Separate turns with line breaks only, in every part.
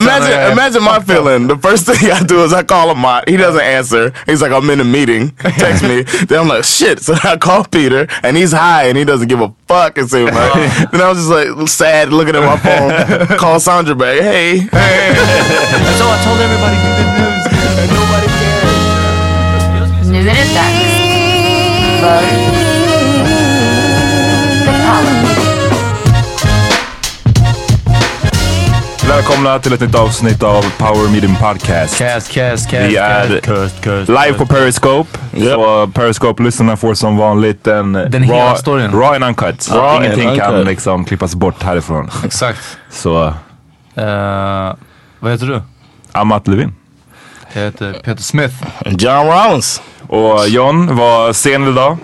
Imagine, imagine my feeling. The first thing I do is I call him out. He doesn't answer. He's like, I'm in a meeting. Text me. then I'm like, shit. So I call Peter and he's high and he doesn't give a fuck. And so like, oh. then I was just like sad looking at my phone. call Sandra back. Hey. hey.
So I told everybody good news and nobody cares.
Nu är det dags
Välkomna till ett nytt avsnitt av Power Meeting Podcast.
Cast, cast, cast,
Vi är
cast, cast,
live på Periscope. Så Periscope-lyssnarna får som vanligt en
Den hela
raw,
storyn.
raw and uncut.
Raw and
Ingenting kan
uncut.
liksom klippas bort härifrån.
Exakt.
Så
Eh, vad heter du?
Amat Levin.
Jag heter Peter Smith.
John Rollins.
Och John var sen idag.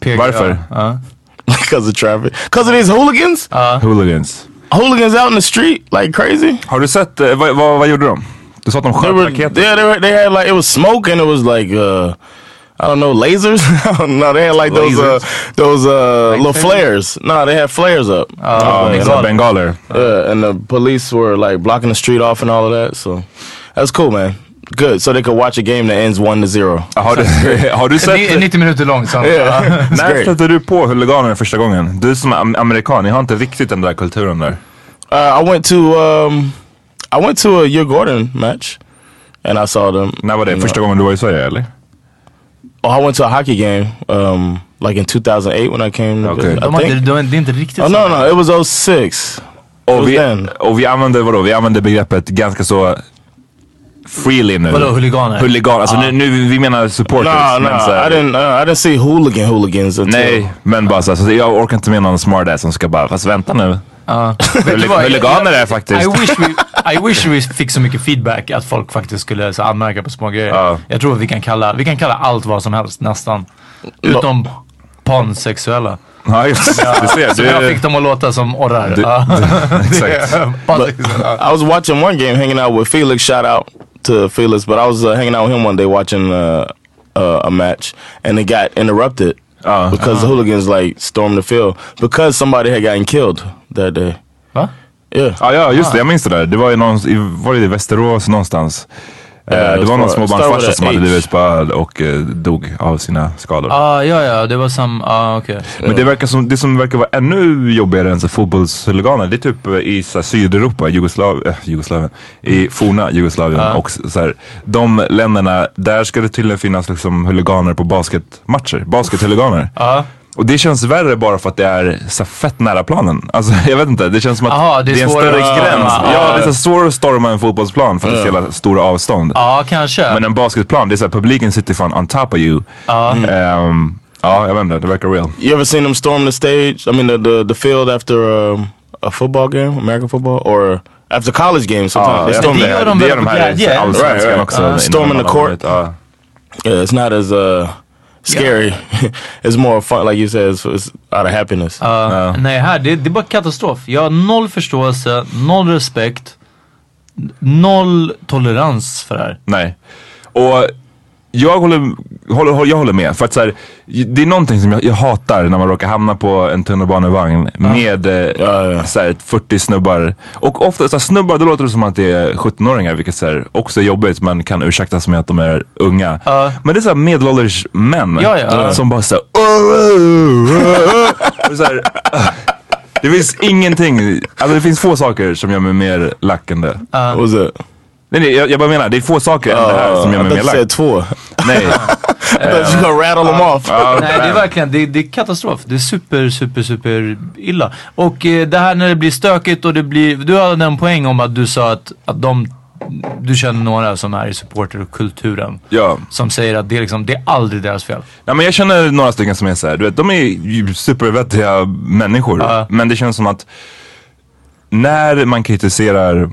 PG,
varför?
Ja.
Because of traffic. Because of these hooligans.
Hooligans.
Hooligans out in the street like crazy.
Har du sett, eh, vad, vad, vad gjorde de? Du sa att de
They
sköt
were,
raketer?
yeah, they, were, they had like, it was smoke and it was like, uh, I don't know, lasers? no, they had like those, uh, those, uh, little flares. No, they had flares up.
Ja,
Uh,
sådana bengaler.
Yeah, and the police were like blocking the street off and all of that. So that's cool, man. Good. So they could watch a game that ends one to zero.
Har du, har du sett...
90 minuter lång.
Yeah,
När stötte du på huliganerna första gången? Du som är am- amerikan, ni har inte riktigt den där kulturen där.
Uh, I went to um, I went to a Djurgården match, and I saw them.
När var det?
you
Första gången du var i Sverige eller?
Oh, I went to a hockey game, um, like in 2008 when I came. To
Okay.
I
De
think.
de, det är inte riktigt
Oh no, no, it was 06. It
Och vi,
then.
och vi använder vadå? Vi använder begreppet ganska så freely nu.
Vadå, huliganer?
Huligan, alltså nu, nu vi menar supporters.
No,
men så här-
I didn't. Uh, I didn't see hooligan hooligans until.
Nej, men bara så, så jag orkar inte med någon smartass som ska bara, fast vänta nu.
Du vad?
Huliganer är faktiskt.
I wish, we, I wish we fick så mycket feedback att folk faktiskt skulle så, anmärka på små grejer.
Ja.
Jag tror att vi kan kalla, vi kan kalla allt vad som helst nästan. Utom pansexuella.
Ja, just Du ser.
Så
Du,
jag fick dem att låta som orrar.
Du-
Ja.
exakt.
Det.
I was watching one game, hanging out with Felix. Shout out to Felix, but I was uh, hanging out with him one day watching uh, uh, a match, and it got interrupted
Uh,
because the hooligans like stormed the field because somebody had gotten killed that day.
Va?
Yeah.
Ja, ja, just det. Jag minns det där. Det var ju någon, var det i Västerås någonstans? Eh,
Ja,
det var någon småbarnsfarsa som hade blivit spöad och eh, dog av sina skador.
Ah, ja, ja, det var sam... Ah, okej.
Men det, verkar som, det som verkar vara ännu jobbigare än så fotbollshuliganer, det är typ eh, i så här, Sydeuropa, Jugoslav, äh, Jugoslavien, i forna Jugoslavien
Ja.
och så här, de länderna, där ska det tydligen finnas liksom huliganer på basketmatcher, baskethuliganer.
Ja.
Och det känns värre bara för att det är så fett nära planen. Alltså jag vet inte, det känns som att
Aha, det är
det är en större
att
gräns. Ja, det är så svårare att storma en fotbollsplan för att det är så stora avstånd.
Ja, kanske.
Men en basketplan, det är så här, publiken sitter fan on top of you.
Ja.
Ehm, ja, jag vet inte, det verkar real.
You ever seen them storm the stage? I mean, the the, the field after um, a football game, American football, or after college games? Sometimes
det gör de
det
väl på
här
glädje?
i allsvenskan
Right, right.
också.
Uh, storming the court. Yeah, it's not as uh, scary. it's more fun, like you said. It's, it's out of happiness.
Ja. Nej, här, det, det är bara katastrof. Jag har noll förståelse, noll respekt, noll tolerans för det här.
Nej. Och jag håller, håller, jag håller med. För att så här, det är någonting som jag, jag hatar när man råkar hamna på en tunnelbanevagn med eh,
Ja, ja.
Så här, 40 snubbar. Och ofta så här, snubbar, då låter det som att det är 17-åringar, vilket så här, också är jobbigt men kan ursäktas med att de är unga.
Ja.
Men det är så här medelålders män
Ja, ja.
som bara såhär så här. Det finns ingenting, alltså det finns få saker som gör mig mer lack än det. Nej, nej, jag, jag bara menar, det är få saker än det här som gör mig mer lack.
två.
Nej.
You gonna rattle them off.
Ja,
Nej, det är verkligen, det, det är katastrof. Det är super, super, super illa. Och eh, det här när det blir stökigt och det blir, du hade en poäng om att du sa att, att de, du känner några som är i supporterkulturen.
Ja.
Som säger att det är liksom, det är aldrig deras fel.
Nej, men jag känner några stycken som är så här, du vet, de är ju supervettiga människor.
Ja.
Men det känns som att när man kritiserar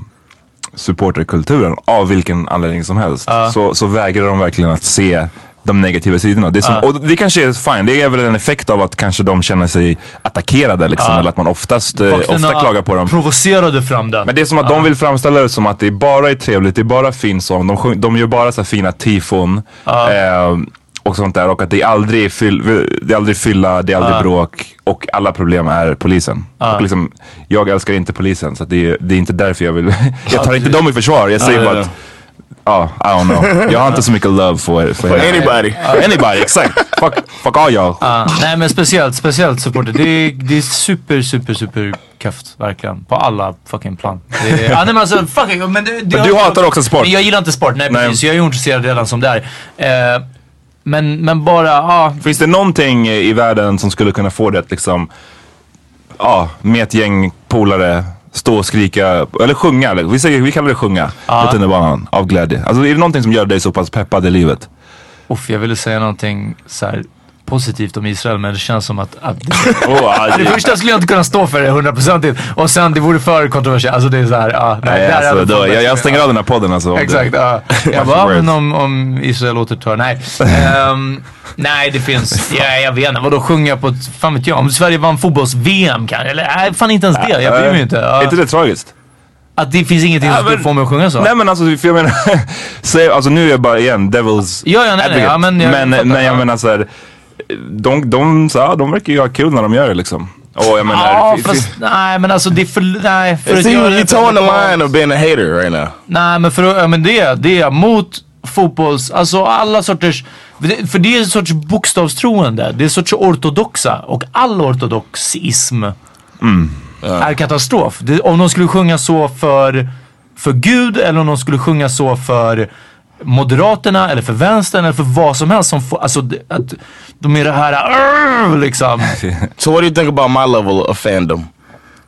supporterkulturen av vilken anledning som helst så, så vägrar de verkligen att se de negativa sidorna. Det som, Och det kanske är fine, det är väl en effekt av att kanske de känner sig attackerade liksom, eller att man oftast eh, ofta klagar på dem.
Provocerade fram det.
Men det är som att de vill framställa det som att det bara är trevligt, det är bara fin sång, de, sjung, de gör bara så här fina tifon. Eh, och sånt där och att det är aldrig, fyll, det är aldrig fylla, det är aldrig bråk och alla problem är polisen. Och liksom, jag älskar inte polisen så det, är, det är inte därför jag vill, jag tar inte dem i försvar, jag säger bara att Ja, I don't know. Jag har inte så mycket love för, för,
For anybody.
Anybody, exakt. Fuck, fuck all y'all.
Ja, nej men speciellt, speciellt supporter. Det är, det är super, super, super keft verkligen. På alla fucking plan. Det är, nej men alltså fucking, men det, det
Men du hatar också sport.
Men jag gillar inte sport, nej,
Nej.
precis. Jag är ju intresserad redan som det är. Eh, men, men bara, ja.
Finns det någonting i världen som skulle kunna få det att liksom, ja, med ett gäng polare stå och skrika, eller sjunga, eller, vi, säger, vi kallar det sjunga på tunnelbanan av glädje. Alltså är det någonting som gör dig så pass peppad i livet?
Uff, jag ville säga någonting så här positivt om Israel men det känns som att, att
Oh,
det första skulle jag inte kunna stå för det hundraprocentigt och sen det vore för kontroversiellt. Alltså det är så här, ja, nej,
Nej, alltså, då, jag, jag stänger av den här podden alltså.
Exakt, ja. Jag bara, men om, om Israel återtar, nej. Ehm, nej, det finns, ja, jag vet inte, vadå sjunga på ett, fan vet jag, om Sverige vann fotbolls-VM kanske? Eller nej, fan inte ens det, jag bryr mig inte. Ja.
Är inte det tragiskt?
Att det finns ingenting som
Ja,
skulle
men-
få mig att sjunga så.
Nej men alltså, för jag menar, säg, alltså nu är jag bara igen, devils
Ja, ja, nej, nej,
advocate.
ja, men jag
men,
fattar,
men jag
ja.
menar såhär, de, de, så, ja, de verkar ju ha kul när de gör det liksom. Och jag menar,
Ja, fast nej men alltså det är för, nej. För att
you, towing the line of being a hater right now.
Nej men för ja, men det, det är mot fotbolls, alltså alla sorters, för det, är en sorts bokstavstroende. Det är en sorts ortodoxa och all ortodoxism är katastrof. Det, om de skulle sjunga så för, för Gud eller om de skulle sjunga så för Moderaterna eller för vänstern eller för vad som helst som får, alltså att de är det här liksom.
So what do you think about my level of fandom?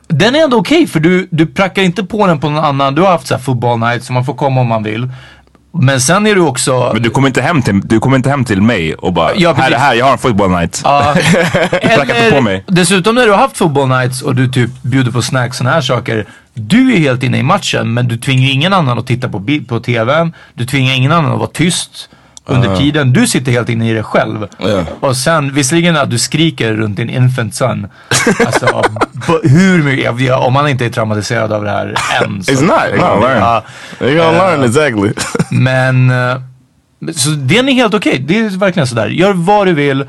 Den är ändå okej för du, du prackar inte på den på någon annan. Du har haft så här football night så man får komma om man vill. Men sen är du också...
Men du kommer inte hem till, du kommer inte hem till mig och bara,
Ja,
här, här, jag har en football night.
Ja.
Pracka inte på mig.
dessutom när du har haft football nights och du typ bjuder på snacks och såna här saker. Du är helt inne i matchen men du tvingar ingen annan att titta på, på tvn. Du tvingar ingen annan att vara tyst under
Uh-huh.
tiden. Du sitter helt inne i det själv.
Ja.
Och sen visserligen att du skriker runt din infant son. Alltså hur mycket, om man inte är traumatiserad av det här än. så-
It's not. No, learn. You're gonna learn exactly.
Men, eh, så den är helt okej. Det är verkligen sådär. Gör vad du vill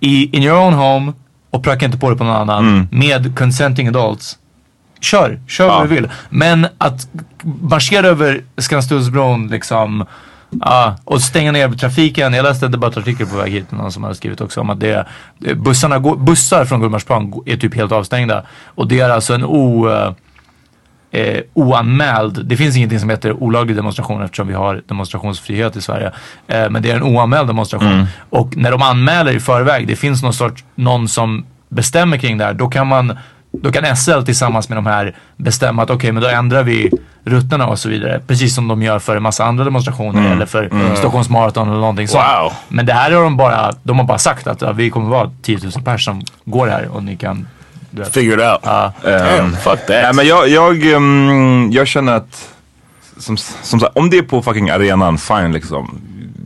i in your own home och pracka inte på det på någon annan. Med consenting adults. Kör, kör vad du vill. Men att marschera över Skanstullsbron liksom Ja, och stänga ner trafiken. Jag läste en debattartikel på väg hit, någon som hade skrivit också om att det, bussarna går, bussar från Gullmarsplan är typ helt avstängda. Och det är alltså en o, eh, eh, oanmäld, det finns ingenting som heter olaglig demonstration eftersom vi har demonstrationsfrihet i Sverige. Eh, men det är en oanmäld demonstration. Och när de anmäler i förväg, det finns någon sorts, någon som bestämmer kring det här, då kan man då kan SL tillsammans med de här bestämma att okej, men då ändrar vi rutterna och så vidare. Precis som de gör för en massa andra demonstrationer eller för Stockholms Marathon eller någonting sånt.
Wow.
Men det här har de bara, de har bara sagt att ja, vi kommer vara 10 000 personer som går här och ni kan vet.
Figure it out.
Ja.
Damn, fuck that.
Nej men jag, jag, um, jag känner att, som, som om det är på fucking arenan, fine liksom.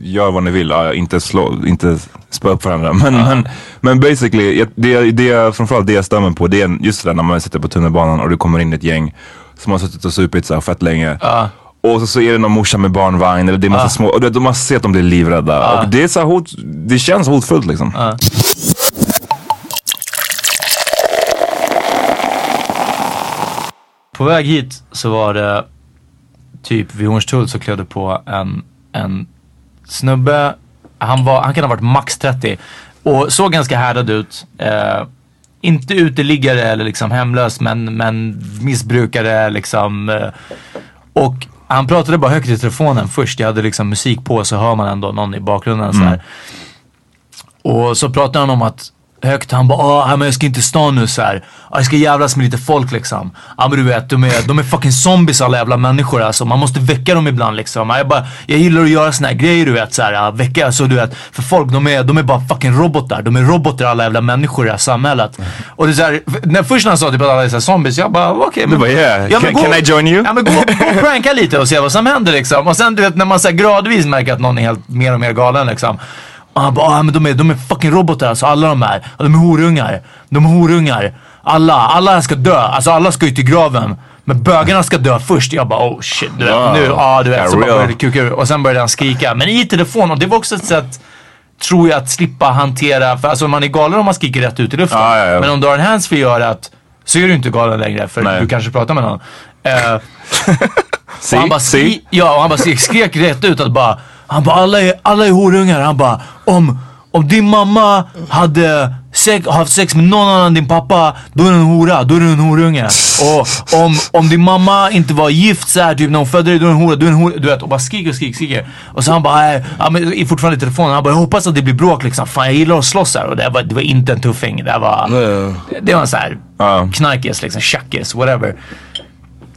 Gör vad ni vill, ja, inte slå, inte spö upp varandra. Men, men, men basically, det, det, framförallt det jag stämmer på det är just det där när man sitter på tunnelbanan och det kommer in ett gäng som har suttit och supit så här fett länge. Och så, så är det någon morsa med barnvagn eller det är massa små, och det, man ser att de blir livrädda. Och det är så här hot, det känns hotfullt liksom.
På väg hit så var det typ vid Hornstull så klev det på en, en snubbe. Han, var, han kan ha varit max 30 och såg ganska härdad ut. Eh, inte uteliggare eller liksom hemlös men, men missbrukare liksom. Eh, och han pratade bara högt i telefonen först. Jag hade liksom musik på så hör man ändå någon i bakgrunden så här. Och så pratade han om att högt, han bara ah, men jag ska inte stan nu så här. Ah, jag ska jävlas med lite folk liksom. Ja men du vet, de är, de är fucking zombies alla jävla människor alltså. Man måste väcka dem ibland liksom. Ah, Jag, bara, jag gillar att göra såna här grejer du vet. Så här, ah, väcka, alltså du vet. För folk de är, de är bara fucking robotar. De är robotar alla jävla människor i det här samhället. Och det är så här, när, först när han sa typ att alla är så här zombies, jag bara okej. men-
bara, yeah,
men
can-
gå-
can I join you?
Ja men gå, gå och pranka lite och se vad som händer liksom. Och sen du vet när man så här, gradvis märker att någon är helt mer och mer galen liksom. Och han bara, ah, men de är, de är fucking robotar alltså, alla de här. Och de är horungar. De är horungar. Alla, alla ska dö. Alltså alla ska ju till graven. Men bögarna ska dö först. Jag bara oh shit. Du vet,
Wow.
nu, ja du vet.
Yeah,
Så bara började kuka. Och sen började han skrika. Men i telefon. Och det var också ett sätt, tror jag, att slippa hantera. För alltså man är galen om man skriker rätt ut i luften.
Ja, ja, ja.
Men om du har en handsfree i örat så är du inte galen längre. För
Nej.
du kanske pratar med någon.
See?
och han bara, skri- ja, och han bara skrek rätt ut att bara, han bara alla är, alla är horungar. Han bara om, om din mamma hade sex, haft sex med någon annan än din pappa, då är du en hora, då är du en horunge. Och om, om din mamma inte var gift så här, typ när hon födde dig, då är du en hora, du är en hora. Du vet, och bara skriker och skriker, skriker. Och så han bara, nej, ja, men fortfarande i telefonen, han bara, jag hoppas att det blir bråk liksom. Fan jag gillar att slåss här. Och det var, det var inte en tuffing. Det var, det, det var en så här knarkis liksom, tjackis, whatever.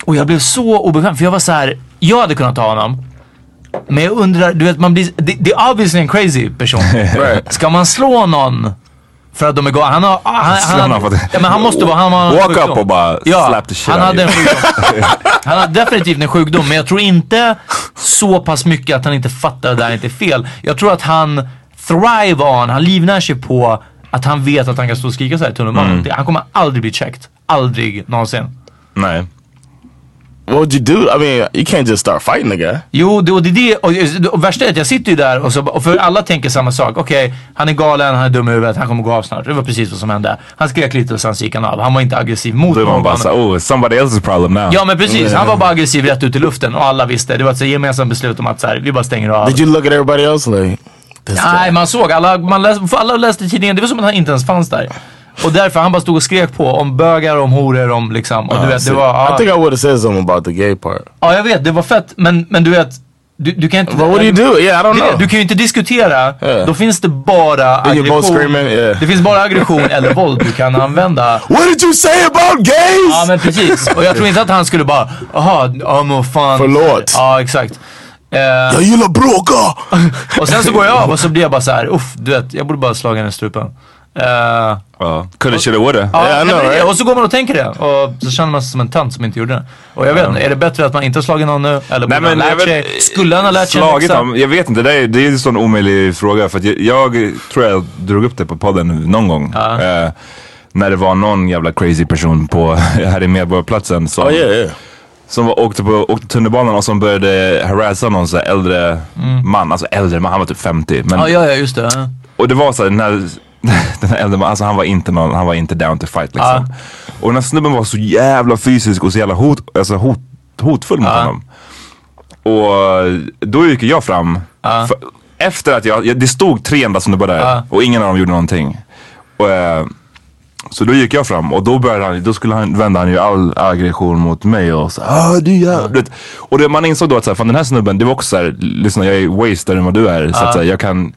Och jag blev så obekväm för jag var så här. jag hade kunnat ta honom. Men jag undrar, du vet man blir, det, det är obviously en crazy person. Ska man slå någon för att de är galna? Han har, han, han, han, ja, men han måste vara, han har
Walk
sjukdom.
up och bara slap the shit
han hade en sjukdom. Han har definitivt en sjukdom men jag tror inte så pass mycket att han inte fattar att det här inte är fel. Jag tror att han thrive on, han livnär sig på att han vet att han kan stå och skrika så här i tunnelbanan.
Mm.
Han kommer aldrig bli checked. Aldrig någonsin.
Nej.
What would you do? I mean, you can't just start fighting the guy.
Jo, det, och det är det. Och, och värsta är att jag sitter ju där och, så, och för alla tänker samma sak. Okej, han är galen, han är dum i huvudet, han kommer gå av snart. Det var precis vad som hände. Han skrek lite och sen så gick han av. Han var inte aggressiv mot någon.
bara såhär, oh, somebody else's problem now.
Ja men precis, han var bara aggressiv rätt ut i luften och alla visste. Det var ett så gemensamt beslut om att så här, vi bara stänger av.
Did you look at everybody else like?
Nej, man såg. Alla, man läs, för alla läste tidningen. Det var som att han inte ens fanns där. Och därför, han bara stod och skrek på om bögar, om horor, om liksom. Och du vet, det var...
I
Ja,
think I would have said something about the gay part.
ja, jag vet. Det var fett. Men, men du vet, du, du kan inte...
But what do you do? Yeah, I don't know.
Du kan ju inte diskutera.
Yeah.
Då finns det bara
Then
aggression.
screaming, yeah.
Det finns bara aggression eller våld du kan använda.
What did you say about gays?
Ja men precis. Och jag tror inte att han skulle bara, jaha, ja men fan.
Förlåt.
Ja exakt. Eh,
Jag gillar bråka!
och sen så går jag av och så blir jag bara så här, uff, du vet, jag borde bara slagit henne i strupen. Eh,
Ja. Coulda, shoulda, woulda.
Ja,
Yeah,
nej,
know,
men det-
right?
och så går man och tänker det. Och så känner man sig som en tant som inte gjorde det. Och jag vet inte, är det bättre att man inte har slagit någon nu? Eller ha
jag
lärt sig? Skulle han ha lärt sig
Slagit honom? Jag vet inte, det är, det är en sån omöjlig fråga. För att jag, jag tror jag drog upp det på podden någon gång. Eh, när det var någon jävla crazy person på, här i Medborgarplatsen som,
Oh yeah, yeah.
som var, åkte, på, åkte tunnelbanan och som började harassa någon så här äldre man. Alltså äldre man, han var typ 50. Men,
Ja, ja, ja, just det. Ja.
Och det var så här, den här, den här äldre mannen, alltså han var inte någon, han var inte down to fight liksom. Och den här snubben var så jävla fysisk och så jävla hot, alltså hot, hotfull mot honom. Och då gick jag fram. För, efter att jag, det stod tre enda snubbar där och ingen av dem gjorde någonting. Och, eh, så då gick jag fram och då började han, då skulle han, vända han ju all aggression mot mig och så ah du vet. Och det, man insåg då att så här, fan, den här snubben, det var också såhär, lyssna jag är way större än vad du är. Så att så här, jag kan,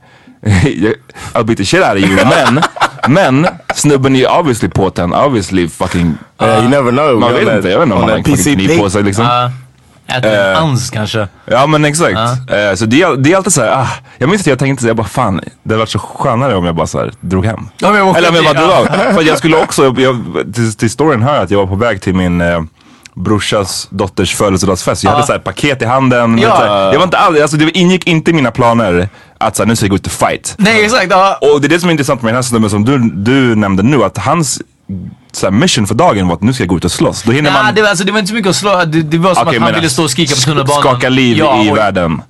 I'll beat the shit out of you. Men, men snubben är ju obviously potent, obviously fucking.
Yeah, you never know.
Man vet
that-
inte, jag vet inte om han har en fucking kniv på sig liksom.
Ja. Äter en
Eh.
ans kanske.
Ja men exakt. Eh, så det, är- det är alltid såhär, ah, jag minns att jag tänkte, så jag bara fan, det hade varit så skönare om jag bara såhär drog hem.
Ja, men jag åkte
Eller om jag bara drog av. För jag skulle också, jag, till, till storyn hör att jag var på väg till min eh, brorsas dotters födelsedagsfest. Jag hade såhär paket i handen.
Ja.
Ja. Såhär, jag var inte all, alltså, det ingick inte i mina planer att såhär, nu ska jag gå ut och fight.
Nej, exakt. Ja.
Och det är det som är intressant med den här snubben som du, du nämnde nu, att hans såhär, mission för dagen var att nu ska jag gå ut och slåss. Då hinner
Nej,
man
det, var, alltså, det var inte så mycket att slå. Det, det var som
Okej,
att han ville stå och skrika på tunnelbanan.
Skaka liv
ja,
i
och
världen.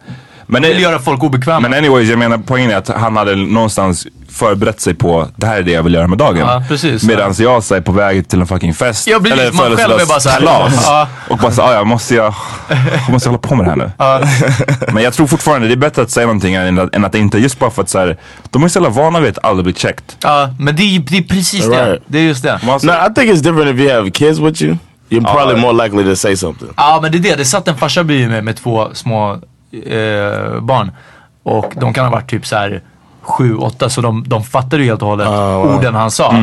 Men,
ville
det,
göra folk obekväma.
men anyways, jag menar poängen är att han hade någonstans förberett sig på det här är det jag vill göra med dagen.
Ja, precis.
Medan jag så är på väg till en fucking fest.
Ja, precis. Man själv är bara så här-
födelsedagskalas.
Ja.
Och bara så, ah, ja, måste jag, jag måste hålla på med det här nu. Men jag tror fortfarande det är bättre att säga någonting än att, än att inte, just bara för att så här, de är så jävla vana vid att aldrig bli checked.
Ja, men det är, det är precis det.
Right.
Det är just det.
No, I think it's different if you have kids with you. You're probably more likely to say something.
Ja men det är det, det satt en farsa bredvid mig med två små eh, barn. Och de kan ha varit typ så här sju, åtta så de, de fattade ju helt och hållet orden han sa.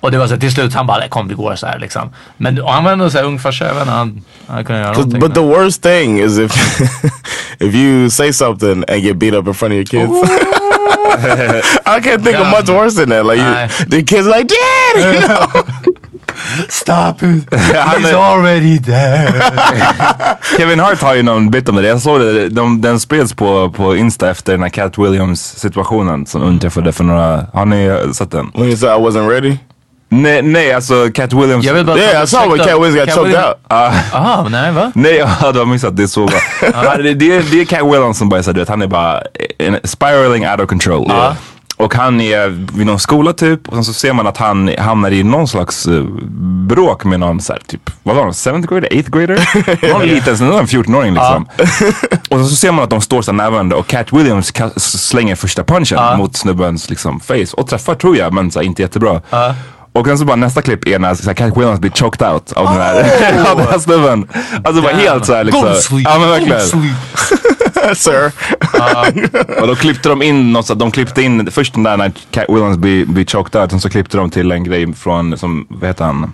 Och det var så här, till slut han bara, "Nej, kom det går så här liksom. Men och han var ändå så här ung farsa, jag vet inte, han, han kunde göra någonting.
But the worst thing is if if you say something and get beat up in front of your kids. I can't think of much worse than that. Like you, the kids like, Dad, you know.
Stop it! He's
är-
already there!
Kevin Hart har ju någon bit om det. Jag såg det, de, den spreds på, på Insta efter den här Cat Williams situationen som inträffade för några, har ni sett den?
when you said I wasn't ready.
Nej, nej alltså Cat Williams.
Jag vet bara
Yeah, I saw when Cat Williams got
Cat
choked
Williams-
out.
Aha, nej va?
Nej, ja, du har missat. Det är så bra. Ja, det, det, är- det är Cat Williams som bara, så, du vet, han är bara en, spiraling out of control.
Ja.
Och han är vid någon skola typ och sen så ser man att han hamnar i någon slags uh, bråk med någon så här, typ, vad var det, 7th grader, 8th grader? Någon liten, så någon 14-åring liksom. och så ser man att de står så närvarande och Cat Williams slänger första punchen mot snubbens liksom face och träffar tror jag men så här, inte jättebra. Och sen så bara nästa klipp är när så Cat Williams blir choked out av den här, av den här snubben. Alltså bara helt såhär liksom. Ja men verkligen.
Sir.
Och då klippte de in något så att de klippte in först den där när Cat Williams blir, blir choked out. Sen så klippte de till en grej från, som, vad heter han?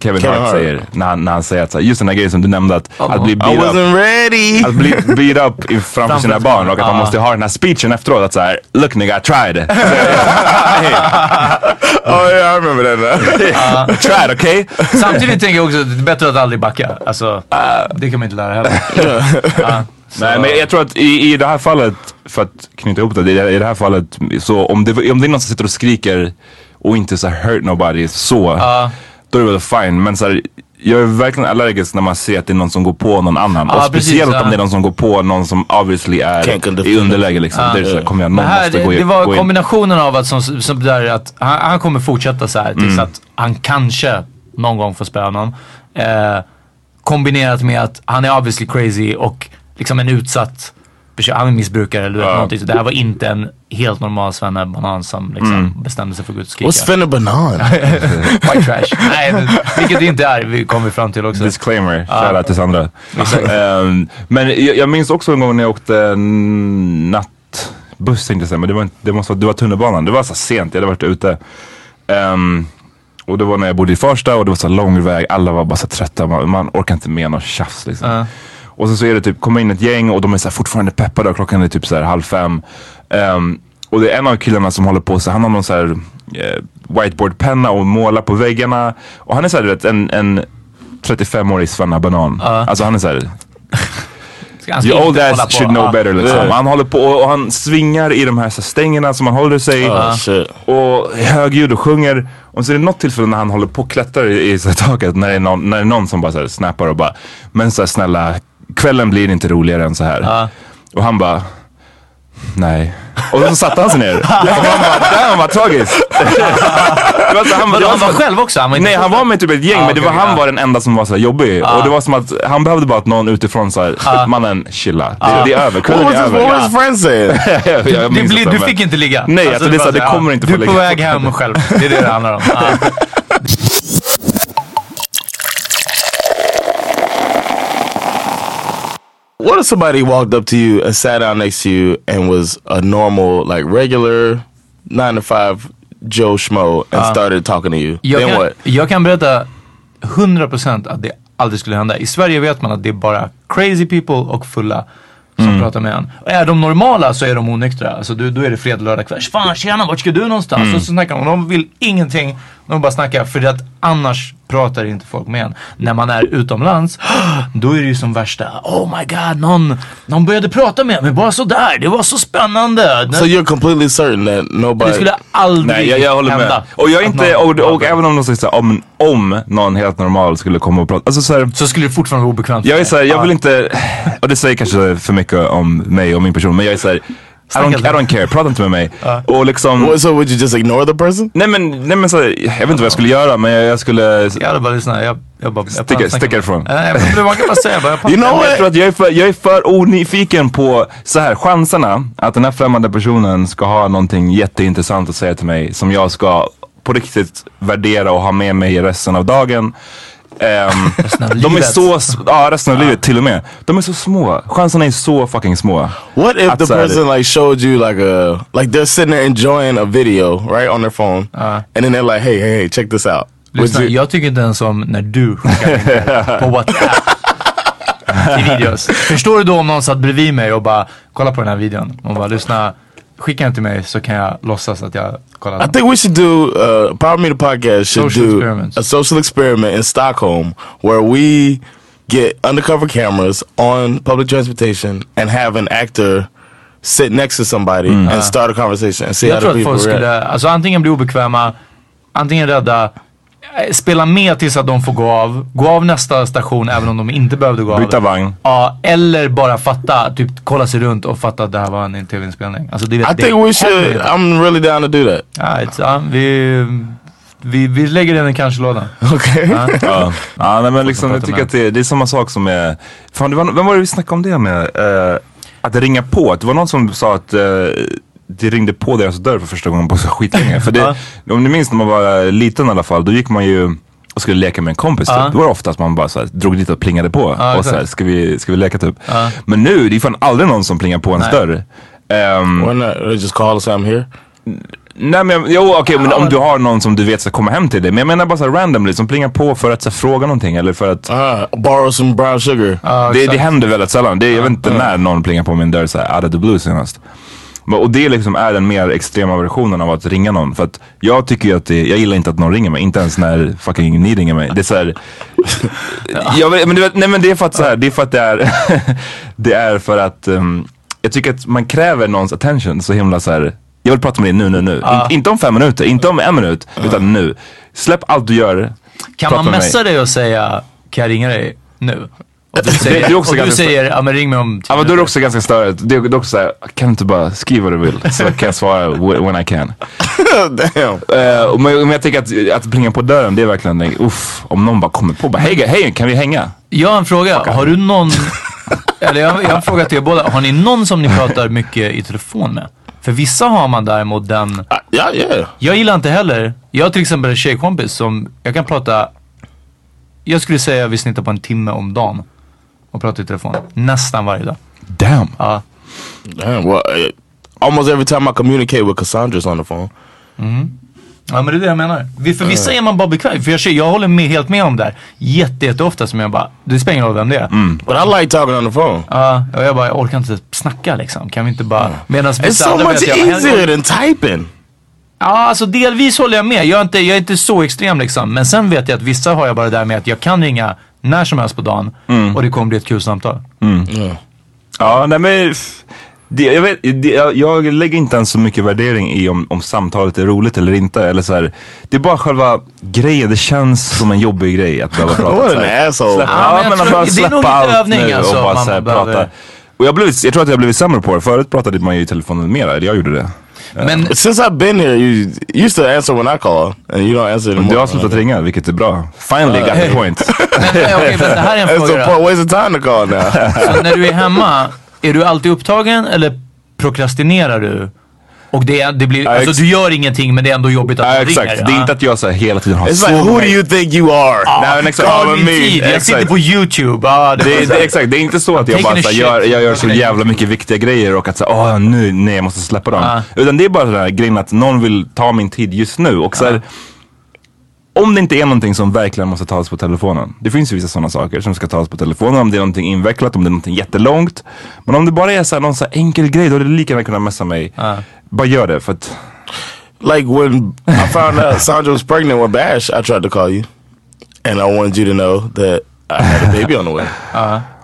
Kevin,
Kevin
Hart, säger, när han, när han säger att just den här grejen som du nämnde att, att bli
I
beat up.
wasn't ready.
Att bli beat up i- framför sina barn och att man måste ha den här speechen efteråt att såhär, look nigga I tried.
oh yeah, I remember that now.
I tried okay?
Samtidigt tänker jag också att det är bättre att aldrig backa. Alltså, det kan man inte lära heller. Ja, så-
Nej men jag tror att i, i det här fallet, för att knyta ihop det, i, det här fallet, så om det, om det är någon som sitter och skriker och inte så hurt nobody så, då är det väl fine. Men så här, jag är verkligen allergisk när man ser att det är någon som går på någon annan.
Ja,
och
precis,
speciellt
ja.
om det är någon som går på någon som obviously är i underläge liksom. Det är så här, kom igen, någon
här,
måste
det,
gå,
det
in-
var
gå in.
kombinationen av att, som, som där, att han, han kommer fortsätta så här tills
Mm.
att han kanske någon gång får spela någon. Eh, kombinerat med att han är obviously crazy och liksom en utsatt person. Han är missbrukare eller vet, någonting. Så det här var inte en helt normal banan som liksom
Mm.
bestämde sig för att och skrika.
What's finna banan?
White trash. Nej, men, vilket det inte är. Vi kommer fram till också.
Disclaimer, shoutout till Sandra. Ehm, men jag, jag minns också en gång när jag åkte nattbuss tänkte jag säga, men det var, inte, det, måste, vara- det var tunnelbanan. Det var så sent, jag hade varit ute. Ehm, och det var när jag bodde i Farsta och det var så lång väg, alla var bara så trötta, man, man orkar inte med något tjafs liksom. Och sen så är det typ, kommer in ett gäng och de är så här fortfarande peppade och klockan är typ så här halv fem. Ehm, och det är en av killarna som håller på så han har någon så här eh, whiteboardpenna och målar på väggarna. Och han är så här, du vet, en, en 35-årig svennabanan. Alltså han är så här, The old ass should know better liksom. Han håller på och, och han svingar i de här, så stängerna som han håller sig
shit.
och högljudd och sjunger. Och så är det något tillfälle när han håller på och klättrar i, i så här taket när det är någon, när det är någon som bara så här snappar och bara Men så här, snälla, kvällen blir inte roligare än så här. Och han bara Nej. Och så satte han sig ner. Och man bara, damn vad tragiskt. Det var så, han,
Vadå, han var själv också? Han var inte
Nej han var med typ ett gäng
Ah,
men det var,
okej,
han
ja.
var den enda som var så här jobbig. Och det var som att han behövde bara att någon utifrån sa mannen chilla. Det, det är över, kvällen är över.
what was his friend saying?
Det blir,
inte,
du fick inte ligga.
Nej, alltså, det är så här, det
så
kommer inte
Du
få
är på
ligga.
väg hem själv. Det är det det handlar om.
What if somebody walked up to you and sat down next to you and was a normal, like regular nine to five Joe Schmo and started talking to you?
Jag
then
kan,
what?
jag kan berätta 100% att det aldrig skulle hända. I Sverige vet man att det är bara crazy people och fulla som
Mm.
pratar med en. Och är de normala så är de onyktra. Alltså då, då är det fredag, lördag kväll. Fan tjena, vart ska du någonstans?
Mm.
Och så snackar de. De vill ingenting. De bara snackar. För att annars pratar inte folk med en. När man är utomlands, då är det ju som värsta. Oh my god, någon, någon började prata med mig bara sådär. Det var så spännande.
So you're completely certain that nobody.
det skulle aldrig
Nej, jag, jag håller
hända.
med. Och jag är inte,
någon-
och, och även om de säger såhär, om, om någon helt normal skulle komma och prata. Alltså såhär,
så skulle det fortfarande vara obekvämt.
jag är såhär, jag
Ja.
vill inte, och det säger kanske för mycket om mig och min person, men jag är såhär, I don't, I don't care, prata inte med mig. Och liksom,
What, so would you just ignore the person?
nej men, nej men så, jag vet inte vad jag skulle göra men jag, jag skulle
Jag hade bara lyssnat. Jag, jag bara, jag
Sticka- sticka ifrån.
med- Nej, men man kan bara säga bara, jag
You know
jag tror att jag är, för, jag är för onyfiken på så här chanserna att den här främmande personen ska ha någonting jätteintressant att säga till mig som jag ska på riktigt värdera och ha med mig i resten av dagen.
Av
de är så, ja resten av livet till och med. De är så små. Chanserna är så fucking små.
What if the person like showed you like a like they're sitting there enjoying a video right on their phone, and then they're like, hey, hey, hey, check this out.
Lyssna,
you-
jag tycker inte ens om när du skickar på WhatsApp i videos. Förstår du då om någon satt bredvid mig och bara kolla på den här videon och bara lyssna, skicka den till mig så kan jag låtsas att jag kollar.
I
den.
think we should do uh, Power Meter Podcast should
Social
do
experiments.
a social experiment in Stockholm where we get undercover cameras on public transportation and have an actor sit next to somebody and start a conversation and see
Jag
how
tror
the
att
people
folk
react.
skulle, alltså antingen bli obekväma, antingen rädda, spela med tills att de får gå av, gå av nästa station även om de inte behövde gå
Byta
av.
vagn.
Ja, eller bara fatta, typ kolla sig runt och fatta att det här var en tv-inspelning. Alltså det,
I
det
think we should. I'm really down to do that.
Ja, it's, ja, vi, vi, vi lägger den i kanske-lådan.
Okay.
Ja, ja nej, men liksom, jag tycker att det, det är samma sak som med, fan, det var, vem var det vi snackade om det med? Eh, att ringa på. Det var någon som sa att eh, det ringde på deras dörr för första gången på så skitlänge. För det, om ni minns när man var liten i alla fall, då gick man ju och skulle leka med en kompis. Typ. Då var det ofta att man bara så här, drog dit och plingade på.
Ja,
och
exakt.
så här, ska, vi, ska vi leka typ? Men nu, det är fan aldrig någon som plingar på ens
Nej.
dörr. Ehm,
Why not? They just call us. I'm here.
Nej men jo okej men om du har någon som du vet ska komma hem till dig. Men jag menar bara så här randomly som plingar på för att så här, fråga någonting eller för att
Uh, borrow some brown sugar.
Det, det
exakt.
händer väldigt sällan. Det, jag vet inte när någon plingar på min dörr så här out of the blue senast. Och det liksom är den mer extrema versionen av att ringa någon. För att jag tycker ju att det, jag gillar inte att någon ringer mig. Inte ens när fucking ni ringer mig. Det är så här, jag vet, men vet, nej men det är för att så här, det är för att det är, det är för att um, jag tycker att man kräver någons attention så himla så här. Jag vill prata med dig nu, nu, nu. In, inte om fem minuter, inte om en minut, utan nu. Släpp allt du gör.
Kan man messa dig och säga, kan jag ringa dig nu? Och du
det
säger,
är också
och du
ganska-
säger ja men ring mig om
Ja men då är det
minuter."
också ganska störigt. Det är det också såhär, kan du inte bara skriva vad du vill så kan jag svara wh- when I can.
Damn.
Och men, men jag tycker att, att plinga på dörren det är verkligen, en- uff, om någon bara kommer på bara hej, hej kan vi hänga?
Jag har en fråga. Har du någon, eller jag, jag har en fråga till er båda. Har ni någon som ni pratar mycket i telefon med? För vissa har man däremot den,
Uh, yeah, yeah.
jag gillar inte heller, jag har till exempel en tjejkompis som, jag kan prata, jag skulle säga vi snittar på en timme om dagen och prata i telefon. Nästan varje dag.
Damn.
Ja.
Damn. Well, uh, almost every time I communicate with Cassandra's on the phone.
Ja men det är det jag menar. För vissa är man bara bekväm. För jag, jag håller med, helt med om det här. Jätte, jätte ofta som jag bara, det spelar ingen roll vem det är.
But I like talking on the phone.
Ja, och jag bara, jag orkar inte snacka liksom. Kan vi inte bara... Medan
It's so much
jag,
easier than typing.
Ja, alltså delvis håller jag med. Jag är, inte, jag är inte så extrem liksom. Men sen vet jag att vissa har jag bara det där med att jag kan ringa när som helst på dagen och det kommer bli ett kul samtal.
Ja, nej men... Det, jag, vet, det, jag, jag lägger inte ens så mycket värdering i om, om samtalet är roligt eller inte. Eller så här, det är bara själva grejen. Det känns som en jobbig grej att behöva prata. Så här.
asshole.
Släppa,
Ja, men
men att bara
det är
släppa
nog lite
allt
övning
nu
alltså,
och bara
man
så här, prata. Och jag, blivit, jag tror att jag har blivit sämre på det. Förut pratade man ju i telefonen mer. Eller jag gjorde det.
Men
Since I've been here, you you used to answer when I call, and you don't answer anymore.
Du har slutat ringa, vilket är bra. Finally got the point.
men, okej, men det här är en
It's a
fråga då.
po- waste of time to call now.
Så när du är hemma, är du alltid upptagen eller prokrastinerar du? Och det, det blir, alltså
ex-
du gör ingenting men det är ändå jobbigt att
Ja,
du ringer.
exakt. Det är inte att jag så här, hela tiden har
It's like, who do you think you are?
Nej, men exakt.
Calling
min tid, jag sitter på YouTube. Ja, det,
Det, det, exakt, det är inte så att jag bara
a
så här,
shit.
gör, jag gör så jävla mycket viktiga grejer och att säga, åh nu, nej jag måste släppa dem.
Ah.
Utan det är bara den här grejen att någon vill ta min tid just nu. Och så här, Om det inte är någonting som verkligen måste tas på telefonen. Det finns ju vissa sådana saker som ska tas på telefonen. Om det är någonting invecklat, om det är någonting jättelångt. Men om det bara är så här, någon så här enkel grej, då är det lika gärna kunna messa mig. Bara gör det för att
Like when I found out Sandra was pregnant with Bash, I tried to call you, and I wanted you to know that I had a baby on the way.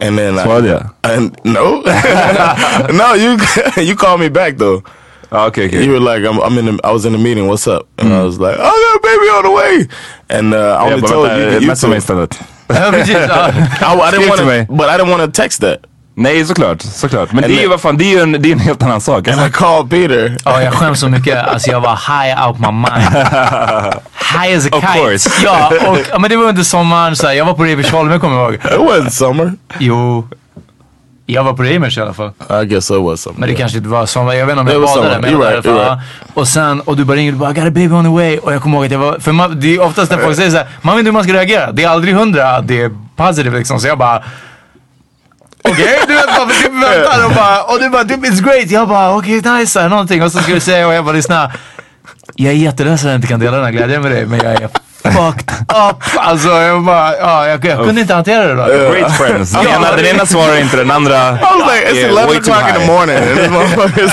And then
Svarade
I, and no, no, you you called me back though.
Ja, okej okej.
You were like, I'm, I'm in. The, I was in the meeting. What's up? And I was like, I got a baby on the way. And uh, I
Jag
only told
vänta,
you, you
messa mig
two.
istället.
I, I didn't want
till
to,
mig.
but I didn't want to text that.
Nej såklart, såklart. Men
And
det är ju vad fan, det är ju en, det är en helt annan sak.
And I called Peter.
Ja, jag skäms så mycket. Alltså jag var high out my mind. High as a
Of
kite.
course.
Ja, och, men det var under sommaren. Så här, jag var på Reimersholm, kommer jag ihåg.
It wasn't summer.
Jo. Jag var på Reimers i alla fall.
I guess it was summer.
Men det kanske inte var sommar. Jag vet inte om jag badade.
summer.
Men
You're
var
right,
där i
you're
fall. Och sen, och du bara ringer du bara I got a baby on the way. Och jag kommer ihåg att jag var, för man, det är oftast när folk säger såhär, man vet inte hur man ska reagera. Det är aldrig hundra att det är positivt liksom. Så jag bara Okej, du vet bara typ väntar och bara, och du bara typ it's great. Jag bara okej nice så här, någonting. Och så ska du säga och jag bara lyssna. Jag är jätteledsen att jag inte kan dela den här glädjen med dig men jag är fucked up. Alltså jag bara, ja jag, jag kunde inte hantera det då.
Great friends. Den ena, den ena svarar inte, den andra...
I was like, it's
Yeah,
11 o'clock in the morning. And this motherfucker's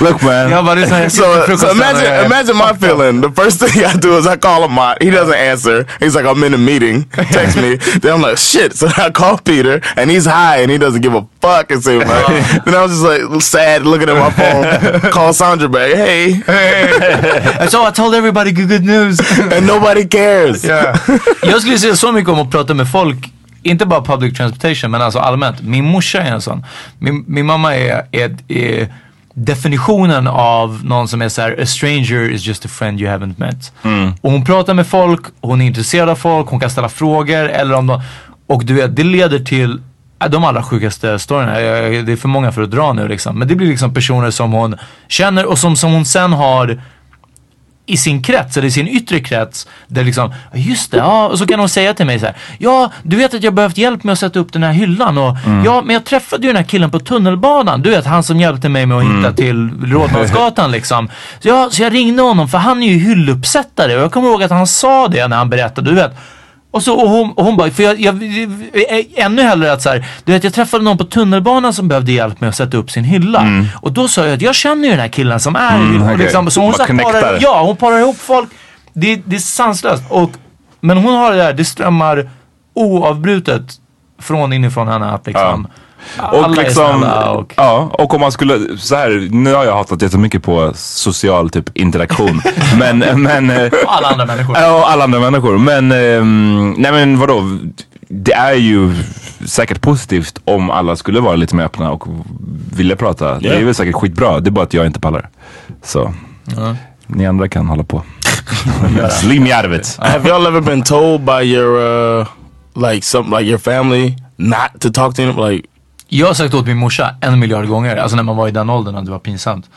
Look man.
Jag bara lyssna, jag ska
so, so imagine, imagine my feeling. The first thing I do is I call him out. He doesn't answer. He's like, I'm in a meeting. Text me. then I'm like, shit. So I call Peter, and he's high, and he doesn't give a fuck. And say, like, then I was just like sad, looking at my phone. call Sandra back. Hey,
So I told everybody good, good news.
and nobody cares.
Jag skulle säga så mycket om att prata med folk, inte bara public transportation men alltså allmänt. Min morsa är en sån. Min, min mamma är, är, är definitionen av någon som är så här: a stranger is just a friend you haven't met. Och hon pratar med folk, hon är intresserad av folk, hon kan ställa frågor eller om de, och du vet det leder till de allra sjukaste storyna. Jag- jag- Det är för många för att dra nu liksom. Men det blir liksom personer som hon känner och som, som hon sen har i sin krets, eller i sin yttre krets. Där liksom, "Ja, just det, ja. Och så kan hon säga till mig så här. Ja, du vet att jag behövt hjälp med att sätta upp den här hyllan. Och, Ja, men jag träffade ju den här killen på tunnelbanan. Du vet, han som hjälpte mig med att hitta till Rådmansgatan liksom. Så, ja, så jag ringde honom för han är ju hylluppsättare. Och jag kommer ihåg att han sa det när han berättade. Du vet, och, så, och, hon, och hon bara, för jag, jag, ännu hellre att så här, du vet jag träffade någon på tunnelbanan som behövde hjälp med att sätta upp sin hylla. Och då sa jag att jag känner ju den här killen som är. Och
okej.
liksom, så hon så här, parar, ja, hon parar ihop folk. Det, det är sanslöst. Och, men hon har det där, det strömmar oavbrutet från inifrån henne att liksom
Och
alla är
liksom,
och...
ja, och om man skulle, så här, nu har jag hatat jättemycket på social typ interaktion. men, men, eh,
och alla andra människor.
ja, och alla andra människor. Men, ehm, nej men vadå? Det är ju säkert positivt om alla skulle vara lite mer öppna och vilja prata. Det är väl säkert skitbra. Det är bara att jag inte pallar. Så, ni andra kan hålla på. Slim Järvet.
Have y'all ever been told by your uh, like some like your family not to talk to him? Like,
jag har sagt åt min morsa en miljard gånger, alltså när man var i den åldern och det var pinsamt.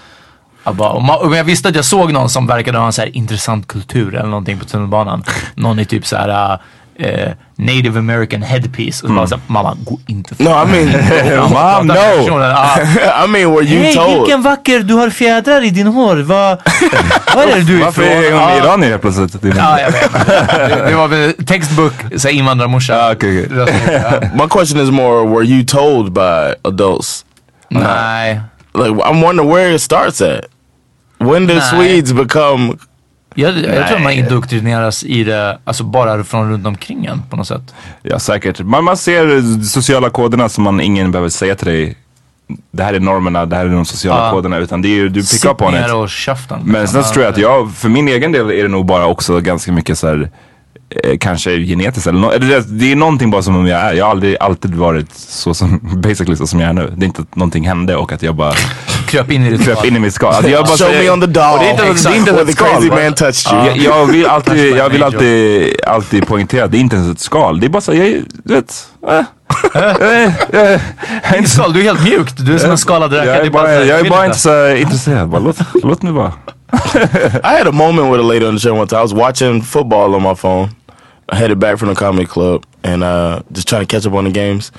Jag, bara, och ma- och jag visste att jag såg någon som verkade ha en så här intressant kultur eller någonting på tunnelbanan. Någon i typ så här äh, eh, native american headpiece. Och så bara mamma, gå inte för
No, I mean,
Mom, no! Ah,
I mean, were you
Hej
told?
vilken vacker, du har fjädrar i din hår. Vad, vad är du är
Varför
ifrån?
är hon iranier helt plötsligt?
Ja, jag vet. Det, det var väl textbook, här, invandrarmorsa.
Ah, okej.
Ja.
My question is more: Were you told by adults?
Nej.
Like, I'm wondering where it starts at. When do. Swedes become?
Jag, jag tror man indoktrineras i det, alltså bara från runt omkring en på något sätt.
Ja, säkert. Man, man ser sociala koderna som man ingen behöver säga till dig. Det här är normerna, det här är de sociala
Ja.
koderna. Utan det är ju, du pick up on
Sittningar
it.
och käften.
Men sen tror jag att jag, för min egen del är det nog bara också ganska mycket så här, eh, kanske genetiskt eller, no, det, det är någonting bara som jag är. Jag har aldrig alltid varit så som, basically så som jag är nu. Det är inte att någonting hände och att jag bara
Kröp in i det.
kröp in i mitt skal. Alltså jag bara
Show me on the doll.
Det är inte, det är inte ens ett
the
skal.
crazy man touched you.
Jag, jag vill alltid, jag vill alltid, alltid poängtera, det är inte ens ett skal. Det är bara så, jag, vet. Äh, äh, äh,
Du är skal, du är helt mjukt. Du är som en skalad räka.
jag är bara, jag är bara
inte.
inte så intresserad. Bara, låt, låt mig vara.
I had a moment with a lady on the show time. I was watching football on my phone. I headed back from the comedy club and uh, just trying to catch up on the games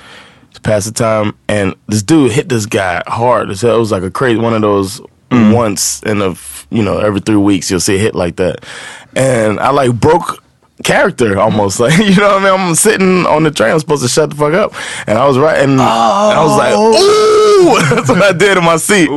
to pass the time. And this dude hit this guy hard. It was like a crazy one of those mm. once in a you know every three weeks you'll see a hit like that. And I like broke character almost like you know what I mean. I'm sitting on the train. I'm supposed to shut the fuck up, and I was right, and I was like, oh. "Ooh!" That's what I did in my seat.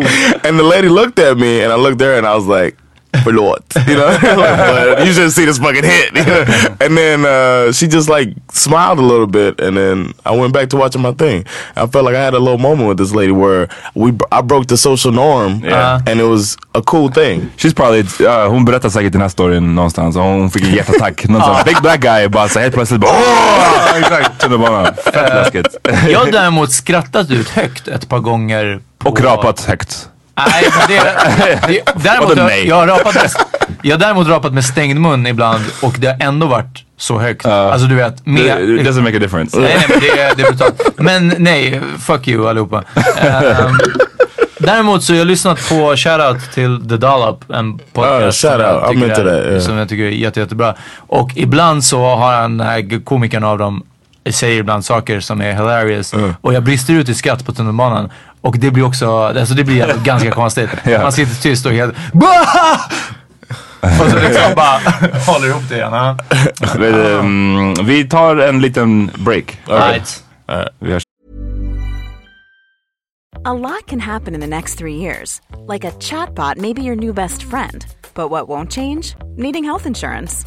And the lady looked at me, and I looked there, and I was like. Förlåt. You know, but you should see this fucking hit. you know? and then uh, she just like smiled a little bit, and then I went back to watching my thing. I felt like I had a little moment with this lady where we I broke the social norm,
Yeah.
and it was a cool thing.
She's probably, ja, hon berättar säkert den här storyn någonstans. Och hon fick en hjärtattack. Någon sån big black guy bara så helt plötsligt bara åh! Exakt. Tunnelbanan. Fett läskigt.
Jag har däremot skrattat ut högt ett par gånger. På...
Och rapat högt.
Nej, men det, det, däremot, jag, jag, har rapat med, jag har däremot rapat med stängd mun ibland och det har ändå varit så högt. alltså du vet, med,
It doesn't make a difference.
Nej, nej men det, det är brutalt. Men nej, fuck you allihopa. Ehm, däremot så har jag lyssnat på Shoutout till The Dollop, en podcast
Ah,
som,
shout
jag tycker är,
that, yeah.
som jag tycker är jätte, jättebra. Och ibland så har han, den här komikern av dem, säger ibland saker som är hilarious. Och jag brister ut i skratt på tunnelbanan. Och det blir också, alltså det blir ganska konstigt.
Ja.
Man sitter tyst och helt och så liksom bara håller ihop det igen.
ehm, vi tar en liten break.
Right.
Vi hörs.
A lot can happen in the next three years. Like a chatbot may be your new best friend. But what won't change? Needing health insurance.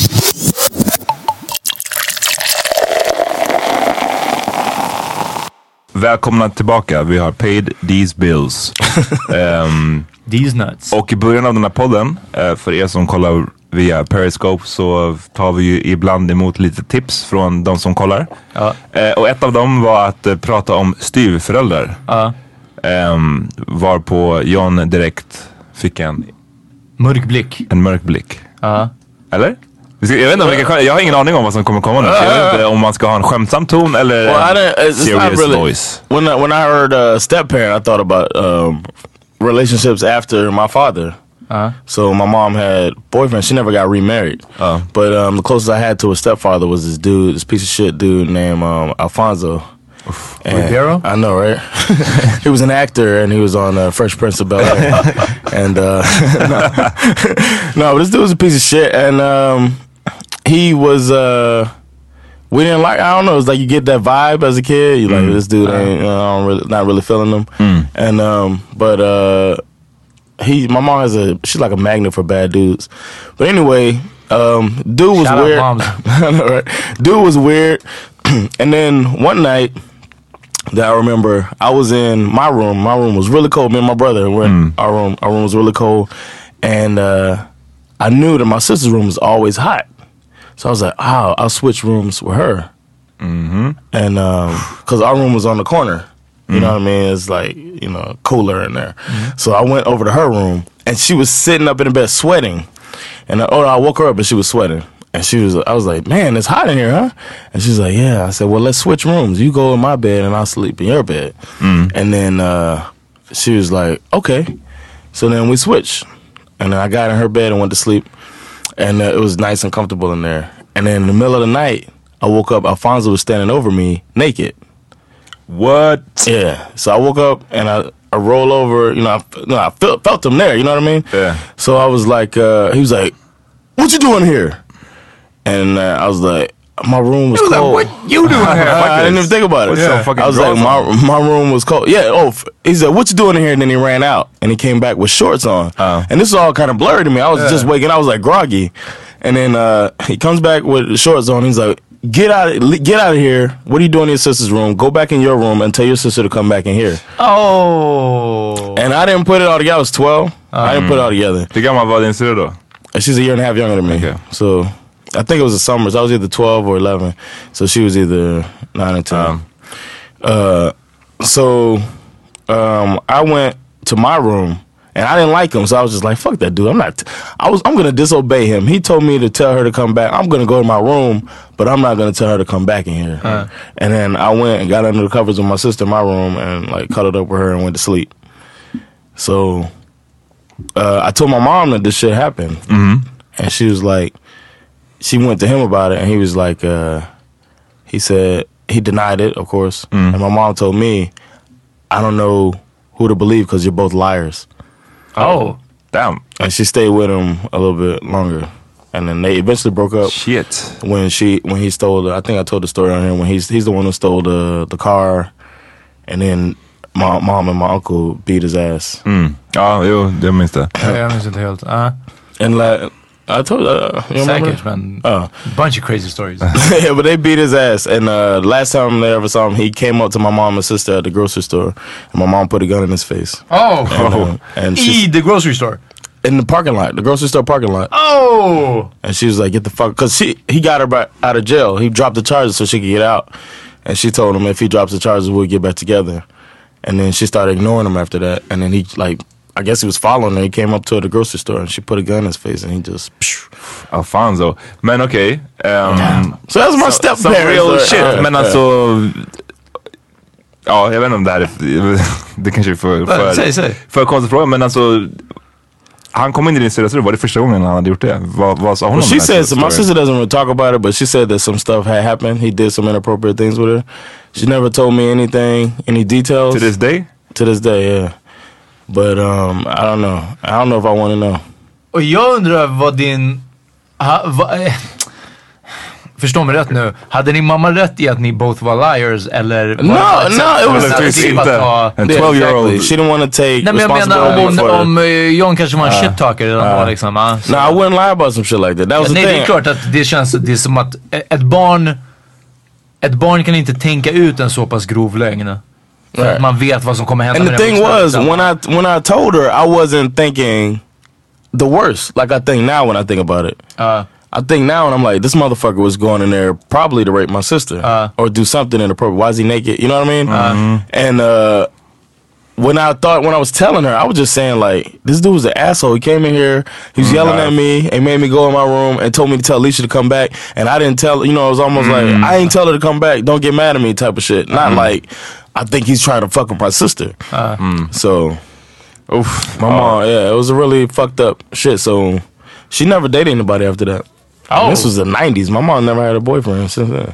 Välkomna tillbaka. Vi har paid these bills. Ehm,
These nuts.
och i början av den här podden, eh, för er som kollar via Periscope så tar vi ju ibland emot lite tips från de som kollar.
Ja.
Eh, och ett av dem var att eh, prata om styvföräldrar.
Ja.
Um, varpå John direkt fick en,
Mörk blick.
en mörk blick.
Ja.
Eller? Jag vet inte, om vi kan, jag har ingen aning om vad som kommer komma nu. Jag vet inte om man ska ha en skämtsam ton eller
Well,
en serious
really.
voice.
When I, when I heard uh, step parent, I thought about um, relationships after my father. So my mom had boyfriend. She never got remarried. But um, the closest I had to a stepfather was this dude, this piece of shit dude named um, Alfonso.
Ribeiro?
I know, right? he was an actor and he was on uh, Fresh Prince of Bel Air. and uh, no, but this dude was a piece of shit. And um, he was. Uh, we didn't like. I don't know. It's like you get that vibe as a kid. You like this dude ain't. You know, I don't really, not really feeling him. And um, but uh, he, my mom has a. She's like a magnet for bad dudes. But anyway, um, dude was
Shout
weird.
moms.
Know, right? Dude was weird. and then one night that I remember, I was in my room. My room was really cold. Me and my brother were in our room. Our room was really cold, and uh, I knew that my sister's room was always hot. So I was like, "Oh, I'll switch rooms with her." Mm-hmm. And because our room was on the corner, you know what I mean? It's like you know cooler in there. So I went over to her room, and she was sitting up in the bed sweating. And I, oh, I woke her up, and she was sweating. And she was, I was like, man, it's hot in here, huh? And she's like, yeah. I said, well, let's switch rooms. You go in my bed, and I'll sleep in your bed. And then uh, she was like, okay. So then we switched. And then I got in her bed and went to sleep. And uh, it was nice and comfortable in there. And then in the middle of the night, I woke up. Alfonso was standing over me naked.
What?
Yeah. So I woke up and I, I roll over. You know, I, you know, I felt, felt him there. You know what I mean?
Yeah.
So I was like, uh, he was like, "What you doing here?" And uh, I was like, "My room was
He was like, "What you doing here?
I, I didn't even think about it.
What's so fucking
I was like, my, my room was cold. Yeah. Oh, f- he said, "What you doing in here?" And then he ran out and he came back with shorts on. And this is all kind of blurry to me. I was just waking. I was like groggy, and then uh, he comes back with the shorts on. He's like. Get out! Of, get out of here! What are you doing in your sister's room? Go back in your room and tell your sister to come back in here.
Oh.
And I didn't put it all together. I was 12. I didn't put it all together.
Hur gammal var din syrra då?
She's a year and a half younger than me.
Okay.
So I think it was the summers. I was either 12 or 11. So she was either 9 or 10. uh, so um, I went to my room and I didn't like him. So I was just like, fuck that dude. I'm not, I was, I'm going to disobey him. He told me to tell her to come back. I'm going to go to my room, but I'm not going to tell her to come back in here. And then I went and got under the covers with my sister in my room and like cuddled up with her and went to sleep. So uh, I told my mom that this shit happened, and she was like, she went to him about it, and he was like, uh, he said he denied it, of course, and my mom told me, I don't know who to believe because you're both liars,
Oh.
Damn.
and she stayed with him a little bit longer, and then they eventually broke up
Shit.
when she when he stole. The, I think I told the story on here when he's he's the one who stole the the car, and then my mom and my uncle beat his ass.
Mm. Ja, jo, jag minns det.
Ja, Jag minns inte helt. Ja.
And like I told, uh, you remember?
Säkert men
Uh,
bunch of crazy stories.
yeah, but they beat his ass. And uh, last time they ever saw him, he came up to my mom and sister at the grocery store, and my mom put a gun in his face.
Oh!
And, uh, and she,
the grocery store.
in the parking lot, the grocery store parking lot.
Oh!
And she was like, "Get the fuck," because she he got her out of jail. He dropped the charges so she could get out. And she told him if he drops the charges, we'll get back together. And then she started ignoring him after that. And then he like, I guess he was following her. He came up to her the grocery store and she put a gun in his face and he just.
Alfonso. Men okej. ehm,
So that's my
so-
step
some
parents.
real shit.
uh,
Men
uh.
alltså... Ja, jag vet inte om det här är... Det kanske är för, för,
Säg, säg.
för konstig fråga, men alltså... Han kom in i din syrras rum, var det första gången han hade gjort det? Vad, vad sa hon
Well,
om
she
den här
said, so my sister doesn't really talk about it, but she said that some stuff had happened. He did some inappropriate things with her. She never told me anything, any details.
To this day?
To this day, yeah. But um, I don't know. I don't know if I want to know.
Och jag undrar vad din... Ha, va, eh, förstå mig rätt nu. Hade din mamma rätt i att ni both var liars eller?
No,
det
no, it was
Naturligtvis
slippa
inte. En
Yeah,
12-year-old.
exactly. She didn't want to take
Nej men jag menar om,
for
om eh, John kanske var en shit talker redan då liksom. ah, så.
No, I wouldn't lie about some shit like that. That was
Nej
the
det
thing.
är klart att det känns, det är som att ett barn ett barn kan inte tänka ut en så pass grov lögn. För
Right.
att man vet vad som kommer hända
And the thing was, when I when I told her, I wasn't thinking the worst. Like I think now when I think about it.
Uh,
I think now and I'm like, this motherfucker was going in there probably to rape my sister
Uh.
or do something inappropriate. Why is he naked? You know what I mean? And uh, when I thought when I was telling her, I was just saying like, this dude was an asshole. He came in here, he was yelling at me, and made me go in my room and told me to tell Alicia to come back, and I didn't tell. You know, it was almost like I ain't tell her to come back. Don't get mad at me, type of shit. Not like I think he's trying to fuck with my sister. So, oof, my mom, yeah, it was a really fucked up shit. So she never dated anybody after that.
Oh.
This was the '90s. My mom never had a boyfriend since then.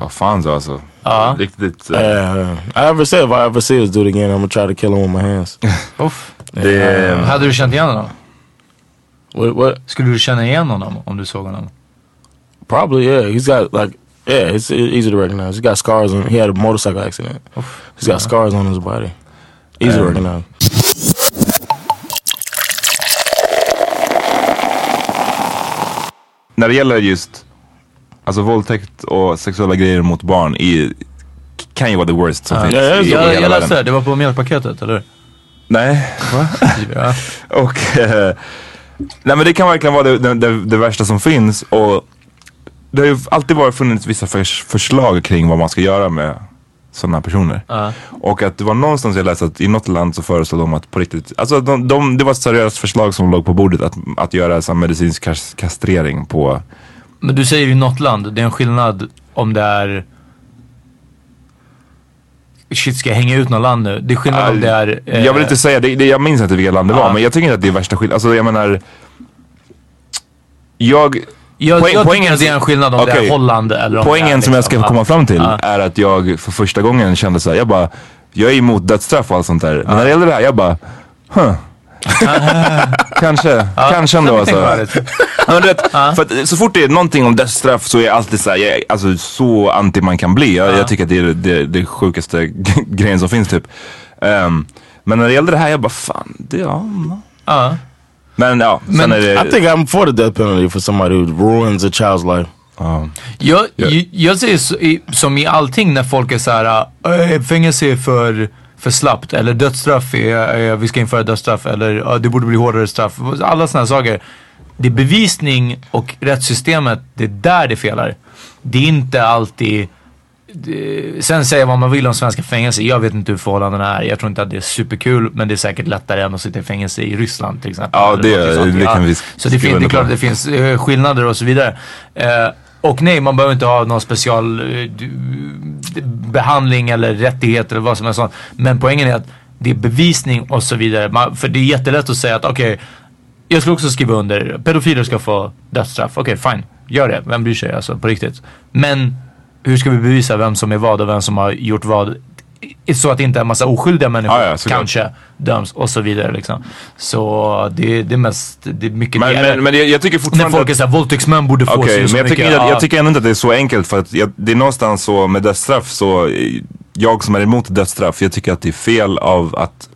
Vad fan så alltså.
Ja.
Riktigt. eh,
Yeah, I ever said if I ever see us do it again, I'm gonna try to kill him with my hands.
Uff.
Det,
Hade du känt igen honom?
What? What?
Skulle du känna igen honom om du såg honom?
Probably, yeah. He's got like, yeah, it's easy to recognize. He's got scars on. He had a motorcycle accident. He's got scars on his body. Easy to
Um,
recognize.
när det gäller just alltså våldtäkt och sexuella grejer mot barn i, kan ju vara the worst som finns
Ja, ja,
i, i
Jag,
hela
jag läste
världen.
det, det var på mjölkpaketet eller?
Nej?
Ja.
Och eh, nej men det kan verkligen vara det, det, det, det värsta som finns och det har ju alltid varit funnits vissa förs, förslag kring vad man ska göra med sådana personer.
Ja.
Och att det var någonstans jag läste att i något land så föreslår de att på riktigt, alltså de, de, det var ett seriöst förslag som låg på bordet att, att göra så medicinsk kas, kastrering på
Men du säger i något land, det är en skillnad om det är... Shit, ska jag hänga ut något land nu? Det är skillnad om det är... eh,
Jag vill inte säga, det, det, jag minns inte vilket land det var
Ja.
men jag tycker inte att det är värsta skillnaden. Alltså jag menar Jag
Jag,
poäng-
jag
poängen-
det är en skillnad om det
Okej.
är Holland eller om det är
Poängen som jag ska
liksom-
komma fram till
Ja.
är att jag för första gången kände så här, jag bara Jag är emot dödsstraff och allt sånt där. Men när det gäller det här, jag bara huh. kanske, kanske ändå alltså. Ja, men du vet, för att så fort det är någonting om dödsstraff så är jag alltid så här, jag, alltså så anti man kan bli. Jag, jag tycker att det är det, det sjukaste grejen som finns typ. Ehm, men när det gällde det här, jag bara fan, det, ja. Men ja, sen
Men
är det...
I think I'm for the death penalty for somebody who ruins a child's life.
ja.
Jag, jag, jag säger så, i, som i allting när folk är såhär, äh, fängelse är för, för slappt eller dödsstraff är, är, vi ska införa dödsstraff eller "Ja, det borde bli hårdare straff. Alla sådana saker. Det är bevisning och rättssystemet, det är där det felar. Det är inte alltid Sen säga vad man vill om svenska fängelser. Jag vet inte hur förhållandena är. Jag tror inte att det är superkul. Men det är säkert lättare än att sitta i fängelse i Ryssland till exempel.
Ja, det- det kan vi
Så det, finns, det är klart att det finns eh, skillnader och så vidare. Eh, och nej, man behöver inte ha någon special eh, behandling eller rättigheter eller vad som sånt. Men poängen är att det är bevisning och så vidare. Man, för det är jättelätt att säga att okej, jag skulle också skriva under, pedofiler ska få dödsstraff. Okej, fine. Gör det. Vem bryr sig alltså på riktigt? Men hur ska vi bevisa vem som är vad och vem som har gjort vad? Så att inte en massa oskyldiga människor
Ja, ja,
kanske döms och så vidare liksom. Så det, det är mest, det är mycket
Men, men, men jag, jag tycker
När
fortfarande
folk är såhär, våldtäktsmän borde få
Okej,
så
men jag tycker,
mycket.
inte,
Ja.
jag tycker ändå inte att det är så enkelt för att jag, det är någonstans så med dödsstraff så, jag som är emot dödsstraff, jag tycker att det är fel av att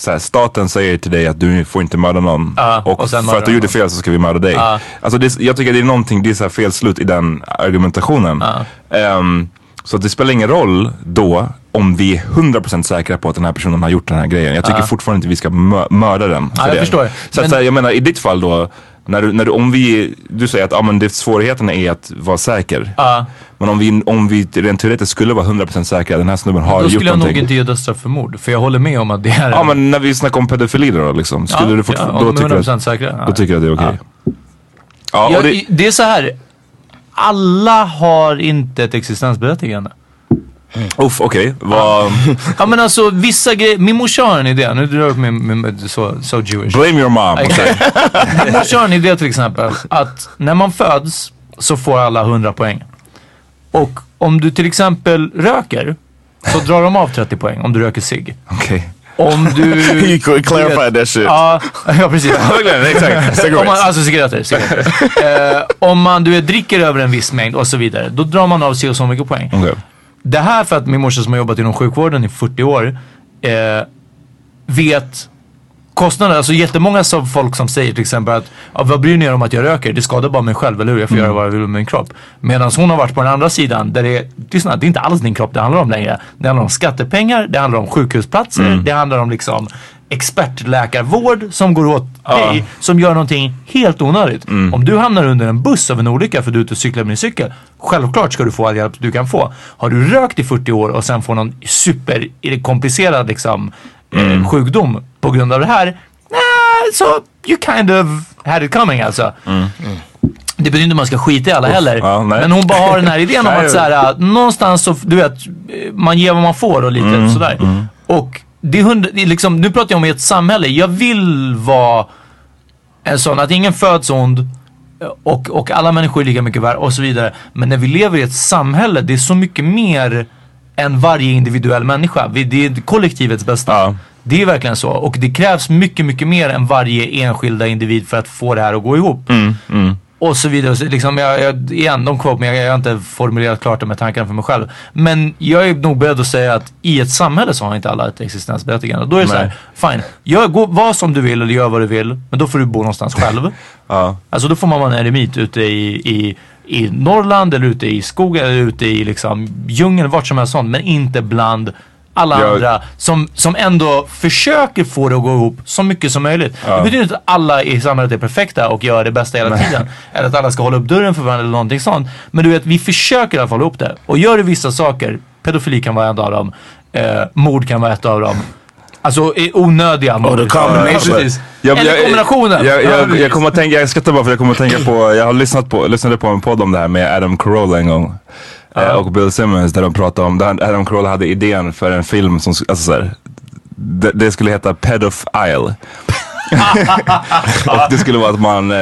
så här, staten säger till dig att du får inte mörda någon
Ja,
och,
och
för att du gjorde fel så ska vi mörda dig.
Ja.
Alltså det, jag tycker det är någonting, det är så här fel slut i den argumentationen. Ehm, så att det spelar ingen roll då om vi är 100% säkra på att den här personen har gjort den här grejen. Jag tycker
Ja.
fortfarande inte vi ska mö- mörda den. För
jag
det.
förstår.
Så,
Men-
att, så här, jag menar i ditt fall då, när du, när du, om vi, du säger att ah, men det, svårigheten är att vara säker.
Ja.
Men om vi, om vi rent teoretiskt skulle vara 100% säkra, den här snubben har
Då
gjort
skulle jag nog
någonting.
inte ge dödsstraff för mord. För jag håller med om att det är...
Ja men när vi snackar om pedofili då liksom, skulle
Ja,
du fortfarande,
ja,
då, tycker du
100%
att,
säkra. Ja.
då tycker du att det är okej? Ja, och
Jag,
det,
det är så här. Alla har inte ett existensberättigande.
uff okej, vad,
Ja men alltså vissa grejer. Min morsa har en idé. Nu drar jag upp min, min, min så, so Jewish.
blame your mom.
Exakt. Min morsa har en idé till exempel. Att när man föds så får alla 100 poäng. Och om du till exempel röker så drar de av 30 poäng om du röker cigg.
Okej.
Om du...
Could clarify that shit.
Ja, ja precis.
Exakt.
Om man, alltså cigaretter. cigaretter. eh, om man du dricker över en viss mängd och så vidare. Då drar man av sig och så mycket poäng.
Okej.
Det här för att min morsa som har jobbat inom sjukvården i 40 år eh, vet kostnader, alltså jättemånga som folk som säger till exempel att ja, vad bryr ni er om att jag röker? Det skadar bara mig själv, eller hur? Jag får
Mm.
göra vad jag vill med min kropp. Medan hon har varit på den andra sidan där det är, lyssna, det är inte alls din kropp det handlar om längre. Det handlar om skattepengar, det handlar om sjukhusplatser,
Mm.
det handlar om liksom expertläkarvård som går åt dig, som gör någonting helt onödigt.
Mm.
Om du hamnar under en buss av en olycka för du är ute och cyklar med din cykel, självklart ska du få all hjälp du kan få. Har du rökt i 40 år och sen får någon superkomplicerad liksom,
Mm.
eh, sjukdom på grund av det här, nah, så you kind of had it coming alltså. Det betyder inte att man ska skita i alla heller.
Mm. ja,
men hon bara har den här idén om att så här, att någonstans så, du vet, man ger vad man får och lite
Mm,
sådär. Och det är, hund, det är liksom, nu pratar jag om ett samhälle. Jag vill vara en sån, att ingen föds ond och, och alla människor är lika mycket värda och så vidare. Men när vi lever i ett samhälle, det är så mycket mer än varje individuell människa. Vi, det är kollektivets bästa. Det är verkligen så. Och det krävs mycket, mycket mer än varje enskilda individ för att få det här att gå ihop. Och så vidare. Så liksom jag, jag, igen, de quote, men jag, jag har inte formulerat klart de här tankarna för mig själv. Men jag är nog beredd att säga att i ett samhälle så har inte alla ett existensberättigande. Då är det så här, fine, gör, gå, var som du vill eller gör vad du vill. Men då får du bo någonstans själv.
Ja.
Alltså då får man vara en eremit ute i, i, i Norrland eller ute i skogen eller ute i liksom djungeln, vart som helst sånt. Men inte bland alla
Jag-
andra som, som ändå försöker få det att gå ihop så mycket som möjligt. Det betyder inte att alla i samhället är perfekta och gör det bästa hela tiden. Eller att alla ska hålla upp dörren för varandra eller någonting sånt. Men du vet, vi försöker i alla fall hålla upp det. Och gör du vissa saker, pedofili kan vara en av dem, eh, mord kan vara ett av dem. Alltså onödiga mord. Ja, precis.
Jag,
Eller kombinationen.
Jag,
Ja,
jag kommer att tänka, jag skrattar bara för jag kommer att tänka på, jag har lyssnat på, lyssnade på en podd om det här med Adam Carolla en gång. Eh, och Bill Simmons där de pratade om, där Adam Carolla hade idén för en film som, alltså så här, det, det skulle heta Pedophile. och det skulle vara att man, eh,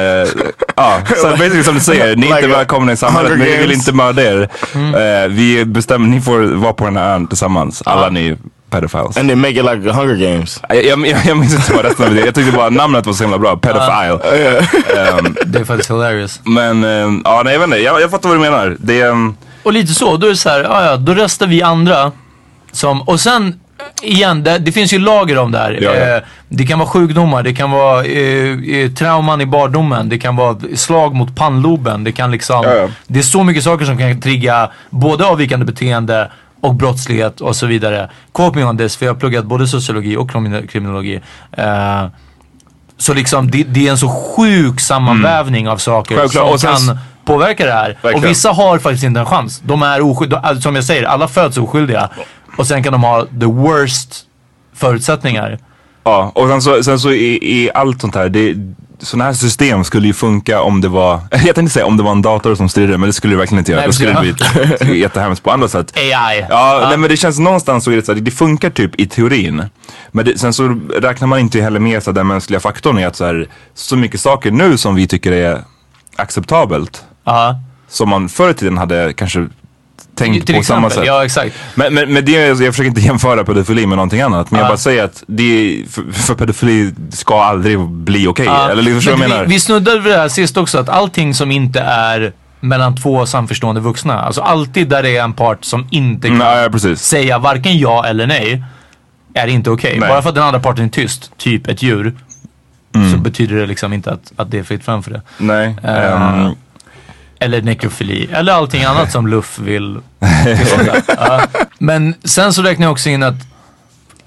ja, så basically som du säger, ni är inte välkomna i samhället, men vi vill inte mörda er. Eh, vi bestämmer, ni får vara på den här ön tillsammans, alla ni pedophiles.
And they make it like Hunger Games.
Jag, jag, jag, jag minns inte vad resten av det Jag tyckte bara namnet var så himla bra. Pedophile. Ehm,
Det är faktiskt hilarious.
men ehm, ja, nej jag vet inte. Jag, jag fattar vad du menar. Det är...
Och lite så, då är det så här, ja, ja, då röstar vi andra. Som, och sen, igen, det, det finns ju lager om det här.
Ja, ja.
Eh, det kan vara sjukdomar, det kan vara eh, eh, trauman i barndomen, det kan vara slag mot pannloben. Det kan liksom,
Ja,
det är så mycket saker som kan trigga både avvikande beteende och brottslighet och så vidare. Quote me on this, för jag har pluggat både sociologi och krimi- kriminologi. Eh, så liksom, det, det är en så sjuk sammanvävning av saker
Mm. Självklart,
som kan påverka det här.
Verkligen.
Och vissa har faktiskt inte en chans. De är oskyldiga. Alltså, som jag säger, alla föds oskyldiga. Och sen kan de ha the worst förutsättningar.
Ja, och sen så, sen så i, i allt sånt här. Det, sådana här system skulle ju funka om det var, jag tänkte säga om det var en dator som styrde men det skulle det verkligen inte göra.
Nej,
Då skulle det bli jättehemskt på andra sätt.
AI.
Ja, Nej, men det känns någonstans så är det så här, det funkar typ i teorin. Men det, sen så räknar man inte heller med så den mänskliga faktorn i att så, här, så mycket saker nu som vi tycker är acceptabelt.
Ja.
Som man förr i tiden hade kanske tänkt
Till
på samma
exempel,
sätt.
ja exakt.
Men, men, men det, jag försöker inte jämföra pedofili med någonting annat. Men jag
Ja.
bara säger att det, för, för pedofili ska aldrig bli okej.
Ja.
Eller liksom, förstår du vad jag menar?
vi, vi snuddade vid det här sist också, att allting som inte är mellan två samförstående vuxna. Alltså alltid där det är en part som inte kan
Mm, ja, precis.
säga varken ja eller nej. Är inte okej.
Nej.
Bara för att den andra parten är tyst, typ ett djur.
Mm.
Så betyder det liksom inte att, att det är fritt fram för det.
Nej.
Eh,
ehm,
Eller nekrofili. Eller allting annat som Luff vill. Ja. Men sen så räknar jag också in att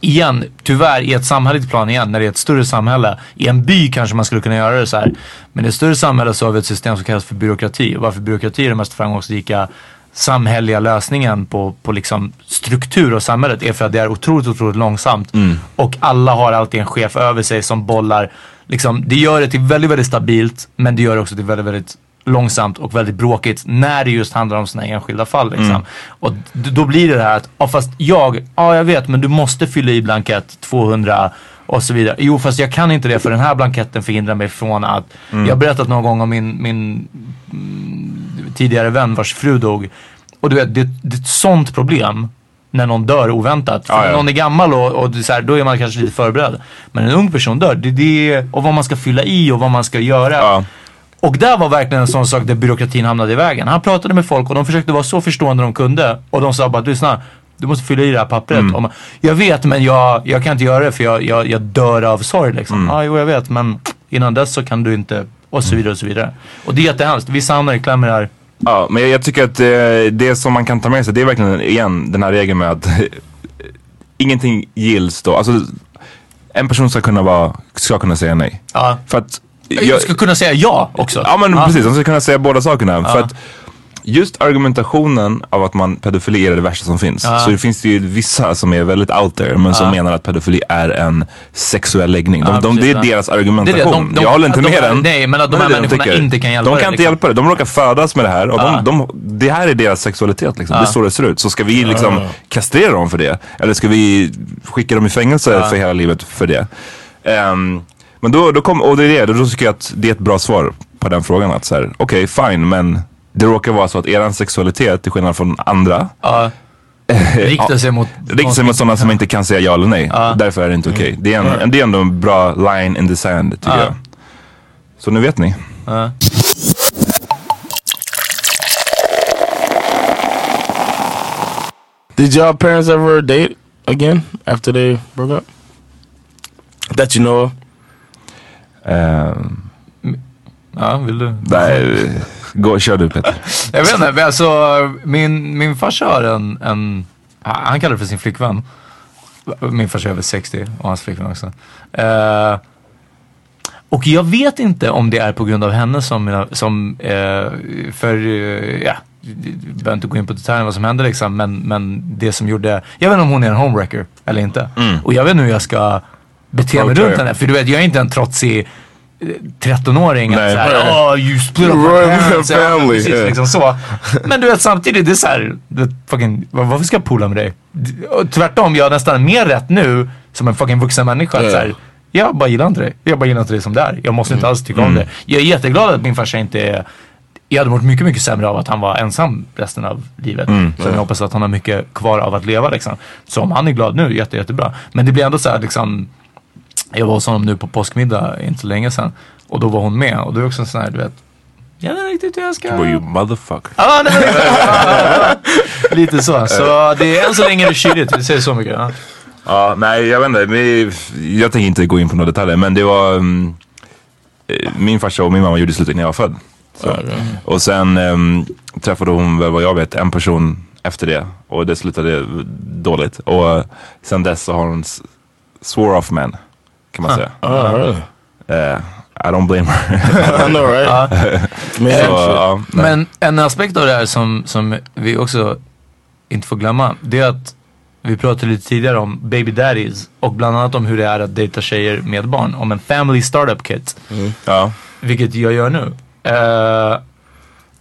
igen, tyvärr i ett samhälleligt plan igen, när det är ett större samhälle. I en by kanske man skulle kunna göra det så här. Men i ett större samhälle så har vi ett system som kallas för byråkrati. Och varför byråkrati är den mest framgångsrika samhälleliga lösningen på, på liksom struktur och samhället är för att det är otroligt, otroligt långsamt. Och alla har alltid en chef över sig som bollar. Liksom, det gör det till väldigt, väldigt stabilt men det gör det också till väldigt, väldigt långsamt och väldigt bråkigt när det just handlar om sådana enskilda fall. Liksom. Och d- då blir det det här att, ja fast jag, ja jag vet men du måste fylla i blankett 200 och så vidare. Jo fast jag kan inte det för den här blanketten förhindrar mig från att, jag har berättat någon gång om min, min mm, tidigare vän vars fru dog. Och du vet, det, det är ett sånt problem när någon dör oväntat. För
Ja,
när
ja.
någon är gammal och, och så här, då är man kanske lite förberedd. Men en ung person dör, det det, och vad man ska fylla i och vad man ska göra.
ja.
Och där var verkligen en sån sak där byråkratin hamnade i vägen. Han pratade med folk och de försökte vara så förstående de kunde. Och de sa bara, lyssna. du måste fylla i det här pappret.
Mm.
Jag vet men jag, jag kan inte göra det för jag, jag, jag dör av sorg liksom.
Mm.
Ja, jo jag vet men innan dess så kan du inte och så vidare och så vidare. Och det är jättehemskt. Vissa hamnar i kläm här.
Ja, men jag, jag tycker att eh, det som man kan ta med sig, det är verkligen igen den här regeln med att ingenting gills då. Alltså, en person ska kunna, vara, ska kunna säga nej.
Ja.
För att
Jag ska kunna säga ja också.
Ja men
Ja.
precis, de ska kunna säga båda sakerna.
Ja.
För att just argumentationen av att man pedofili är det värsta som finns.
Ja.
Så det finns det ju vissa som är väldigt out there men som menar att pedofili är en sexuell läggning. De, de, det
precis,
är
ja.
deras
Det är det,
argumentation.
de- de-
jag håller inte
de
med den.
nej, men att de
det
här
är det
människorna inte kan hjälpa
De
det,
kan inte
liksom.
hjälpa det. De råkar födas med det här och de, de, det här är deras sexualitet. Liksom. Det är så det ser ut. Så ska vi liksom kastrera dem för det? Eller ska vi skicka dem i fängelse för hela livet för det? Ehm, men då, då kom, och det är det, då tycker jag att det är ett bra svar på den frågan. Att så här, okej fine, men det råkar vara så att eran sexualitet, till skillnad från andra,
Ja. Riktar sig mot...
riktar sig mot sådana som inte kan säga ja eller nej.
Ja.
Därför är det inte okej.
Mm.
Det, är en, det är ändå en bra line in the sand tycker
Ja.
jag. Så nu vet ni.
Did y'all parents ever date again after they broke up? That you know of?
Ehm,
Ja, vill du?
nej, gå, kör du Peter.
Jag vet inte, men alltså min, min farsa har en, en, han kallar det för sin flickvän. Min farsa är över 60 och hans flickvän också. Eh, och jag vet inte om det är på grund av henne som, mina- som eh, för, eh, ja, behöver inte gå in på detaljerna vad som hände liksom, men, men det som gjorde, jag vet inte om hon är en homewrecker eller inte.
Mm.
Och jag vet inte hur jag ska bete mig
Approach
runt henne, för du vet jag är inte en trotsig eh, 13-åring. att
Nej.
såhär, oh you split up my parents. Ja,
family,
precis,
yeah.
liksom så. Men du vet samtidigt, det är såhär, fucking, var- varför ska jag poola med dig? Tvärtom, jag har nästan mer rätt nu som en fucking vuxen människa. att
Ja.
såhär, jag bara gillar inte dig. Jag bara gillar inte dig som det är. Jag måste inte alls tycka om
Mm.
det. Jag är jätteglad att min farsa inte är jag hade mått mycket, mycket sämre av att han var ensam resten av livet.
Mm.
Så jag hoppas att han har mycket kvar av att leva liksom. Så om han är glad nu, jätte, jättebra. Men det blir ändå så här liksom. Jag var hos honom nu på påskmiddag inte så länge sedan. Och då var hon med. Och då är också en sån här, du vet. Jag vet inte riktigt hur jag ska...
Were you motherfucker?
Ja, nej, men, lite så. Så det är än så länge är det kyligt, vi säger så mycket. Ja.
Ja, nej jag vet inte. Jag tänker inte gå in på några detaljer men det var eh, min farsa och min mamma gjorde slut innan jag var född. Så. Och sen ehm, träffade hon väl vad jag vet en person efter det och det slutade dåligt. Och sen dess så har hon swore off man kan man säga.
Oh, really?
Eh, I don't blame her.
I know, right?
Nej.
Men en aspekt av det här som, som vi också inte får glömma. Det är att vi pratade lite tidigare om baby daddies och bland annat om hur det är att dejta tjejer med barn. Om en family startup kit.
ja.
Vilket jag gör nu. Eh,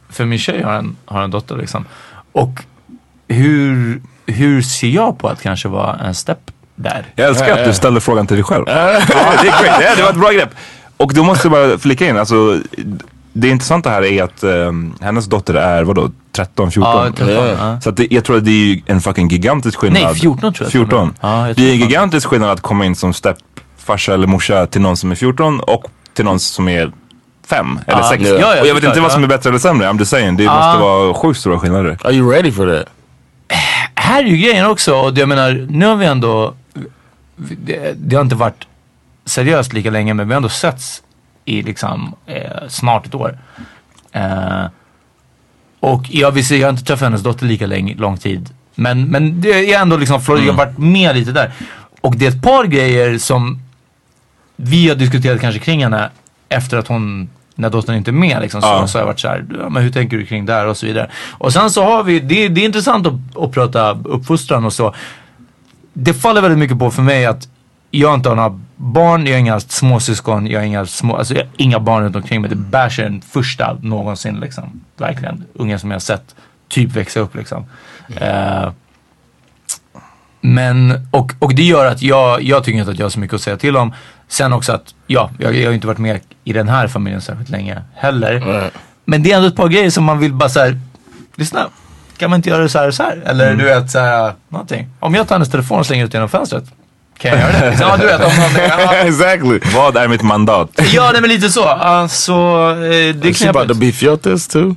för min tjej har en, har en dotter liksom. Och hur, hur ser jag på att kanske vara en step där?
Jag älskar att du ställer frågan till dig själv. det är great. Ja, det var ett bra grepp. Och då måste jag bara flika in, alltså, det intressanta här är att ehm, hennes dotter är vadå, 13, 14?
Ja, 13, ja.
Så att det, jag tror att det är en fucking gigantisk skillnad.
Nej, 14 tror jag.
14.
Ja, jag
det är en gigantisk skillnad att komma in som stepfarsa eller morsa till någon som är 14 och till någon som är 5 eller
Ja,
6.
ja, ja,
och jag vet inte vad som är bättre eller sämre, I'm just saying. Det måste vara sjukt stora skillnader.
are you ready for that?
här är ju grejen också och jag menar, nu har vi ändå, det, det har inte varit seriöst lika länge men vi har ändå setts i liksom eh, snart ett år. Eh, och jag vill säga, jag har inte träffat hennes dotter lika länge, lång tid. Men, men det är ändå liksom, Florida, har varit med lite där. Och det är ett par grejer som vi har diskuterat kanske kring henne efter att hon, när dottern inte är med liksom, så,
Ja.
så har jag varit så här, ja, men hur tänker du kring det här och så vidare. Och sen så har vi, det, det är intressant att, att prata uppfostran och så. Det faller väldigt mycket på för mig att jag inte har några barn, jag har inga småsyskon, jag har inga, små, alltså jag har inga barn runt omkring mig. Det bärs är den första någonsin liksom. Verkligen. Ungen som jag har sett typ växa upp liksom. Eh, men, och, och det gör att jag, jag tycker inte att jag har så mycket att säga till om. Sen också att, ja, jag, jag har inte varit med i den här familjen särskilt länge heller. Men det är ändå ett par grejer som man vill bara såhär, lyssna. Kan man inte göra det så här och så här? Eller du vet såhär, någonting. Om jag tar hennes telefon och slänger ut genom fönstret. Kan jag göra det? Liksom, ja, du vet, om någonting. Ja,
exactly.
Vad är mitt mandat?
ja nej, men lite så. Alltså, eh, det är
Is she about to be fiotes too?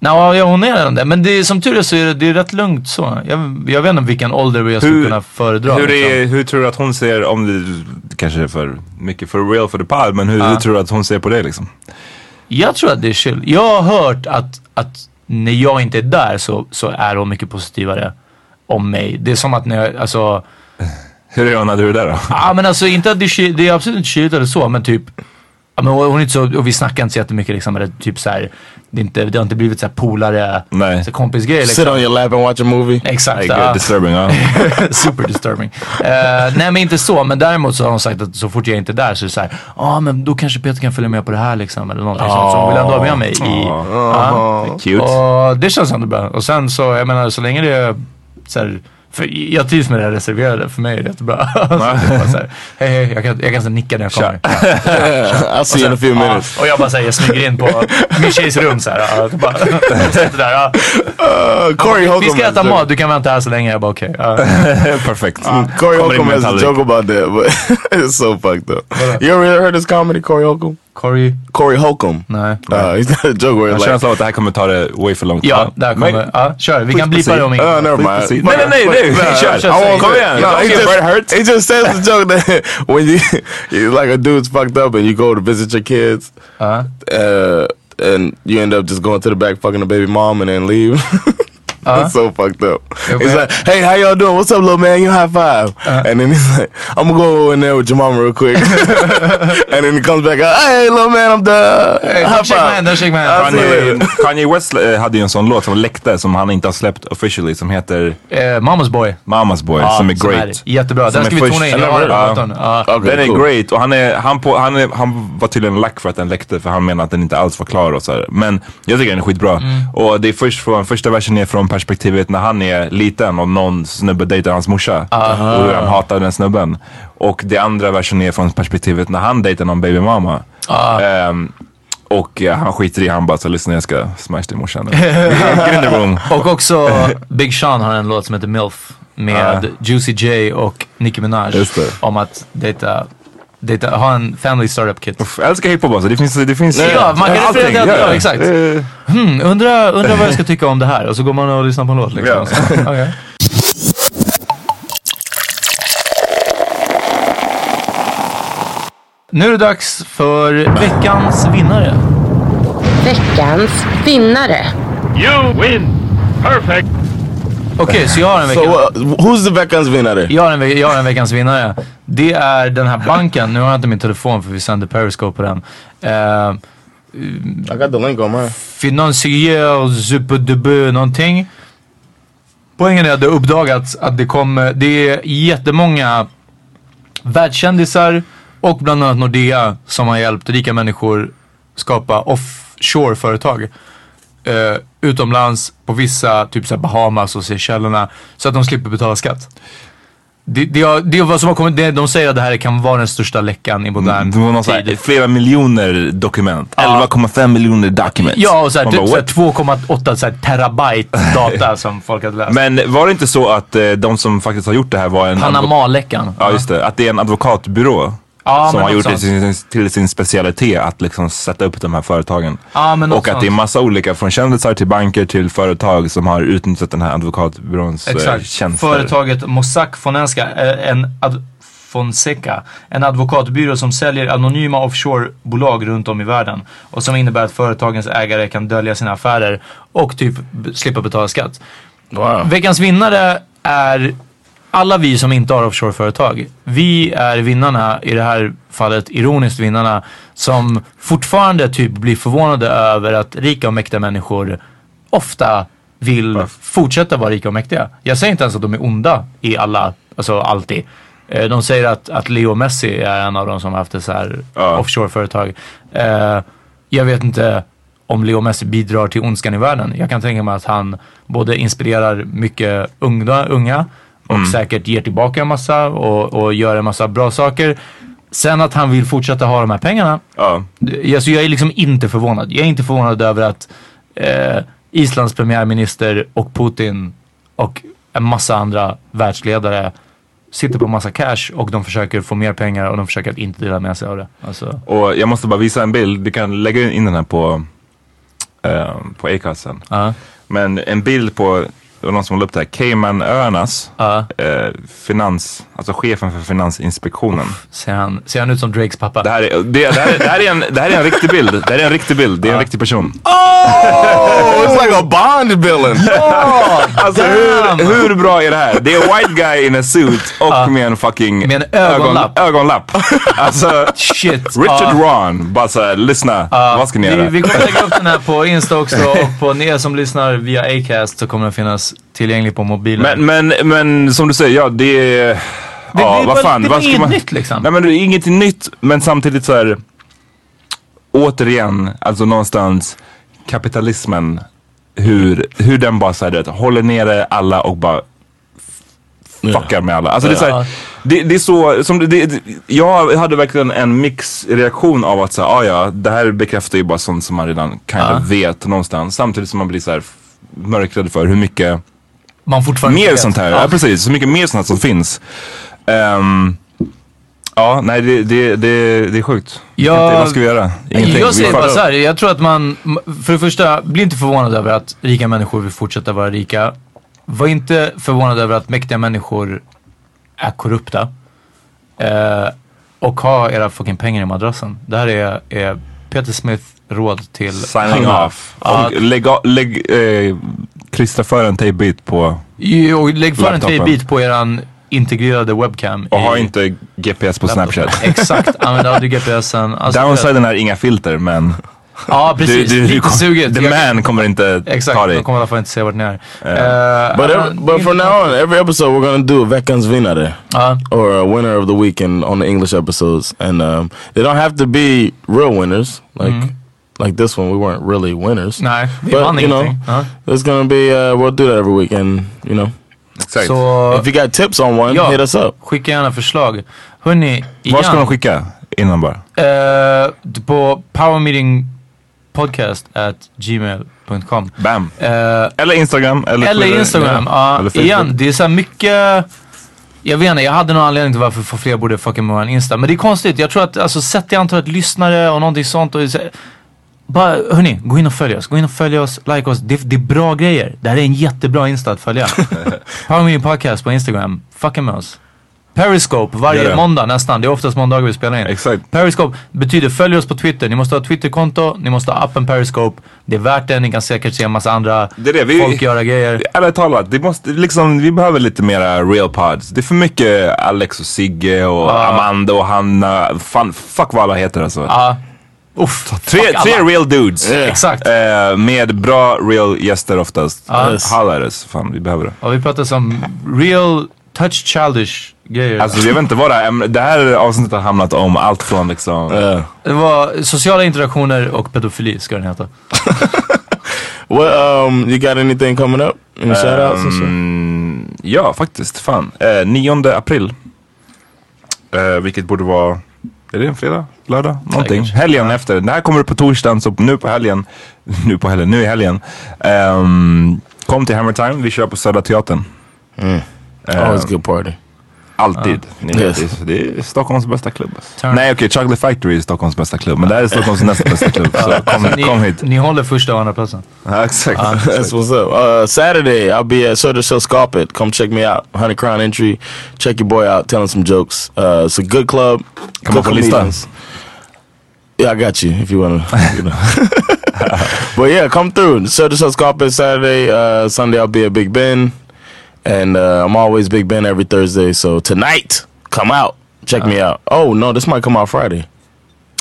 Nå, ja, hon är redan det. Men det är, som tur är så är det, det är rätt lugnt så. Jag, jag vet inte vilken ålder jag skulle kunna föredra.
hur,
liksom.
är, hur tror du att hon ser, om det kanske är för mycket för real för the pod, men hur,
Ja.
hur tror du att hon ser på det liksom?
Jag tror att det är chill. Jag har hört att, att när jag inte är där så, så är hon mycket positivare om mig. Det är som att när jag, alltså...
Hur är hon när du är där då?
Ja men alltså inte att det det är absolut inte kyligt eller så men typ Ja, men hon är inte så, och vi snackar inte så jättemycket liksom, eller typ så här, det, är inte, det har inte blivit så här polare,
Nej.
så kompisgrej liksom.
Sit on your lap and watch a movie.
Exakt.
Like, uh, disturbing, ja.
Super disturbing. Eh, nej men inte så, men däremot så har hon sagt att så fort jag inte är där så är det så ja ah, men då kanske Peter kan följa med på det här liksom eller någonting sånt. Så hon vill ändå ha med mig i... Ja.
Cute.
Och det känns ändå bra. Och sen så, jag menar så länge det är så här, för jag trivs med det här reserverade, för mig är det jättebra. så det är bara så här, hej hej, jag kan, jag kan så nicka när jag kommer.
I'll see you in a few minutes.
och jag bara säger, smyger in på min tjejs rum så här. Ja, så bara, sitter där, ja.
Uh, Corey
Vi
Holcomb
ska
has
äta mat, du kan vänta här så länge. Jag bara okej.
Perfekt.
Corey Holcomb has a joke about that, but it's so fucked up. You ever heard this comedy, Corey Holcomb?
Corey?
Corey Holcomb.
Nej.
Uh, he's got a joke where
Jag har
like,
känslan av att det här kommer ta det way för långt.
Ja, där kommer, ja, kör. Vi kan blipa det om inget.
uh, never mind.
Nej, nej, nej, nej. Kör.
kör,
won't
Kom igen.
No,
get
just,
Bret hurt.
he just says the joke that when you, you like a dude's fucked up and you go to visit your kids,
Ja.
uh, and you end up just going to the back fucking the baby mom and then leave. That's so fucked up.
Okay.
He's like, hey, how y'all doing? What's up, little man? You high five. And then he's like, I'm gonna go in there with your mama real quick. and then he comes back out, hey, little man, I'm done.
Hey,
high
don't shake my hand, don't shake
you
Kanye. Kanye West eh, hade ju en sån låt som läckte som han inte har släppt officially som heter
Eh, Mama's boy.
Mamas Boy som är great.
jättebra.
Som
Den ska
är
vi tona in. Jag har den.
Ja.
Okay,
Den är
cool.
great och han, är, han, på, han, är, han var tydligen lack för att den läckte för han menar att den inte alls var klar och så här. Men jag tycker den är skitbra. Och det är först från, första versen är från perspektivet när han är liten och någon snubbe dejtar hans morsa. Och hur han hatar den snubben. Och det andra versen är från perspektivet när han dejtar någon babymamma. Ehm, och eh, han skiter i, han bara så lyssna jag ska smash din morsa nu.
Och också Big Sean har en låt som heter MILF med Juicy J och Nicki Minaj. Om att dejta, dejta, ha en family startup kit.
Uff, Jag älskar hiphop alltså. Det finns, det finns
Ja, man kan
allting,
referera till allt.
ja.
Ja, exakt.
Eh,
Hmm, undrar undra vad jag ska tycka om det här. Och så går man och lyssnar på en låt liksom. Så, okej. Nu är det dags för veckans vinnare.
Veckans vinnare.
You win. Perfect.
Okej, så jag har en
So,
veckans...
uh, who's the veckans vinnare?
Jag har, en, jag har en veckans vinnare. Det är den här banken. Nu har jag inte min telefon för vi sänder Periscope på den. Uh,
I got the link on mine.
Financier Superdebut någonting. Poängen är att det har uppdagats att det kommer, det är jättemånga världskändisar och bland annat Nordea som har hjälpt rika människor skapa offshore-företag. Eh, utomlands på vissa, typ såhär Bahamas och Seychellerna. Så att de slipper betala skatt. Det, det, har, det är vad som har kommit, det, de säger att det här kan vara den största läckan i modern
Det var någon så
tid.
flera miljoner dokument. 11,5 miljoner documents.
Ja, och såhär, typ
bara,
såhär
what?
2,8 såhär terabyte data som folk hade läst.
Men var det inte så att eh, de som faktiskt har gjort det här var en...
Panama-läckan.
Ja, just det. Att det är en advokatbyrå.
Ja,
som har gjort det till sin, till sin specialitet att liksom sätta upp de här företagen.
Ja,
och att det är massa olika, från kändisar till banker till företag som har utnyttjat den här advokatbyråns eh,
Exakt.
tjänster.
Företaget Mossack eh, en ad Fonseca, en advokatbyrå som säljer anonyma offshorebolag runt om i världen. Och som innebär att företagens ägare kan dölja sina affärer och typ slippa betala skatt. Veckans vinnare är alla vi som inte har offshoreföretag. Vi är vinnarna, i det här fallet ironiskt vinnarna, som fortfarande typ blir förvånade över att rika och mäktiga människor ofta vill fortsätta vara rika och mäktiga. Jag säger inte ens att de är onda i alla, alltså alltid. Eh, De säger att, att Leo Messi är en av de som har haft ett så här offshoreföretag. Eh, Jag vet inte om Leo Messi bidrar till ondskan i världen. Jag kan tänka mig att han både inspirerar mycket unga, unga och säkert ger tillbaka en massa och, och gör en massa bra saker. Sen att han vill fortsätta ha de här pengarna.
Ja.
Alltså jag är liksom inte förvånad. Jag är inte förvånad över att eh, Islands premiärminister och Putin och en massa andra världsledare sitter på massa cash och de försöker få mer pengar och de försöker att inte dela med sig av det. Alltså,
Och jag måste bara visa en bild. Du kan lägga in den här på eh, på Acasten. Men en bild på, det var någon som la upp det här, Caymanöarnas eh, finans, alltså chefen för Finansinspektionen.
Ser han, ser han ut som Drakes pappa?
Det här är, det, det här, det här är, en, det här är en riktig bild. Det här är en riktig bild. Det är en riktig person.
Oh, it's like a Bond villain.
Alltså hur, hur bra är det här? Det är white guy in a suit och med en fucking
Med en ögonlapp.
Ögon, ögonlapp. Alltså
Shit.
Richard
Ja.
Ron, bara såhär, lyssna, vad ska ni
vi,
göra?
vi kommer lägga upp den här på Insta också och på er som lyssnar via Acast så kommer den finnas tillgänglig på mobilen.
Men, men, men som du säger, ja det är...
Det-
ja,
det
vad fan.
det är
vad ska
inget
man...
nytt, liksom.
Nej men det är inget nytt, men samtidigt så här. Återigen, alltså någonstans kapitalismen. Hur, hur den bara såhär, du vet, håller nere alla och bara fuckar med alla. Alltså det är, så här, det, det är så, som det, det, jag hade verkligen en mixreaktion av att säga, ah, ja det här bekräftar ju bara sånt som man redan kind
Ja.
of vet någonstans. Samtidigt som man blir så här mörkrädd för hur mycket
Man fortfarande
mer
vet.
sånt här,
Ja.
ja. precis. Så mycket mer sånt som finns. Ehm, ja, nej det, det, det, det är sjukt.
Ja,
Inte, vad ska vi göra? Ingenting.
Jag säger bara så här, jag tror att man, för det första, bli inte förvånad över att rika människor vill fortsätta vara rika. Var inte förvånad över att mäktiga människor är korrupta. Eh, och ha era fucking pengar i madrassen. Det här är, är Peter Smith råd till
Signing off.
Ja,
Och lägg, lägg eh, klistra för en tejpbit på
Jo, lägg för en
Laptopen.
bit på eran integrerade webcam.
och ha inte GPS på
laptopen.
Snapchat.
Exakt, använd aldrig GPSen. Alltså,
Downsiden är inga filter men
Ja, precis.
du, du,
Lite suget.
the man kommer inte
Exakt,
ta dig.
de kommer i alla fall inte se vart ni är.
Eh,
But, every, but from now on, every episode we're gonna do veckans vinnare
Uh,
or a winner of the weekend on the English episodes, and um, they don't have to be real winners like like this one. We weren't really winners.
Nej, vi
but
vann
you know,
ingenting. Ja.
it's gonna be uh, we'll do that every week, and you know,
Exakt.
Så
if you got tips on one,
Ja.
hit us up.
skicka gärna förslag. Hörni,
Var ska
igen,
de skicka? Innan bara.
eh, på powermeetingpodcast at gmail.com.
Bam.
Eh,
Eller Instagram. Eller,
eller
Twitter.
Instagram. Ja,
Eller
igen, det är så här mycket... Jag vet inte, jag hade någon anledning till varför för fler borde fucking med en Insta. Men det är konstigt. Jag tror att, alltså sett i antalet lyssnare och någonting sånt. Och bara, hörni, gå in och följ oss. Gå in och följ oss, like oss. Det, det är bra grejer. Det här är en jättebra Insta att följa. Power Meeting Podcast på Instagram. Fucking med oss. Periscope varje
det.
måndag nästan. Det är oftast måndagar vi spelar in.
Exakt.
Periscope betyder följ oss på Twitter. Ni måste ha Twitterkonto, ni måste ha appen Periscope. Det är värt det, ni kan säkert se en massa andra
Det är det, vi-
folk göra grejer.
Ärligt talat, det måste, liksom, vi behöver lite mera real pods. Det är för mycket Alex och Sigge och Amanda och Hanna. Fan, fuck vad alla heter alltså.
Ja. Uff,
tre, tre real dudes.
Exakt.
Eh, med bra real gäster oftast.
Ja.
Yes. Halla det, så fan vi behöver det.
Och vi pratar som real touch childish grejer.
Alltså jag vet inte vad det är. Det här avsnittet har hamnat om allt från liksom...
det var sociala interaktioner och pedofili ska den heta.
What um, you got anything coming up? Any shoutouts and shit?
Ehm, ja, faktiskt. Fan. Eh, 9 april. Eh, vilket borde vara... Är det en fredag? Lördag? Någonting.
Säkert.
Helgen efter. Det här kommer på torsdagen, så nu på helgen. Nu på helgen, nu i helgen. Ehm, kom till Hammer Time. Vi kör på Södra Teatern.
Mm.
Eh,
Always good party.
Alltid. Ni vet,
Yes.
det, är, det är Stockholms bästa klubb. alltså.
Turn.
Nej okej, Chocolate Factory är Stockholms bästa klubb. Men det här är Stockholms näst bästa klubb. Så kom,
Alltså, ni,
kom hit.
ni håller första och andra platsen.
Ja, exakt.
That's what's up. Uh, Saturday, I'll be at Scarpet. Come check me out. 100 Crown entry. Check your boy out, tell him some jokes. Uh, it's a good club.
Come
good
on, Polista.
comedians. Yeah, I got you if you wanna. You know. but yeah, come through. Scarpet Saturday. Uh, Sunday, I'll be at Big Ben. And uh, I'm always Big Ben every Thursday. So tonight, come out. Check me out. Oh, no, this might come out Friday.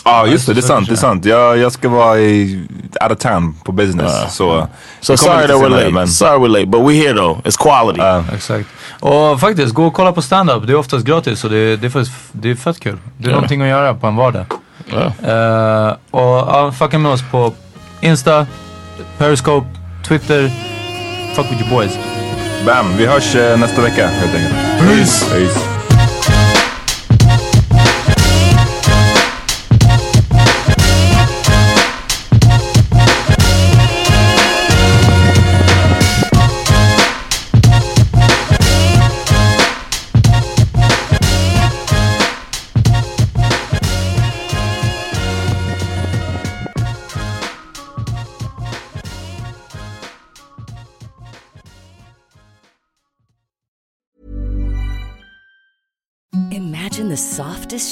Ja just det, det är sant. Det är sant. Jag, jag ska vara i out of town på business. så
So sorry that we're late.
men-
Sorry we're late, but we're here though. It's quality.
Exakt. Och faktiskt, gå och kolla på stand-up. Det är oftast gratis och det, det, är, faktiskt, det är fett kul. Det är
Ja.
någonting att göra på en vardag.
Ja.
Eh, och ja, fucka med oss på Insta, Periscope, Twitter. Fuck with your boys.
Bam, vi hörs eh, nästa vecka helt enkelt.
Peace.
Peace.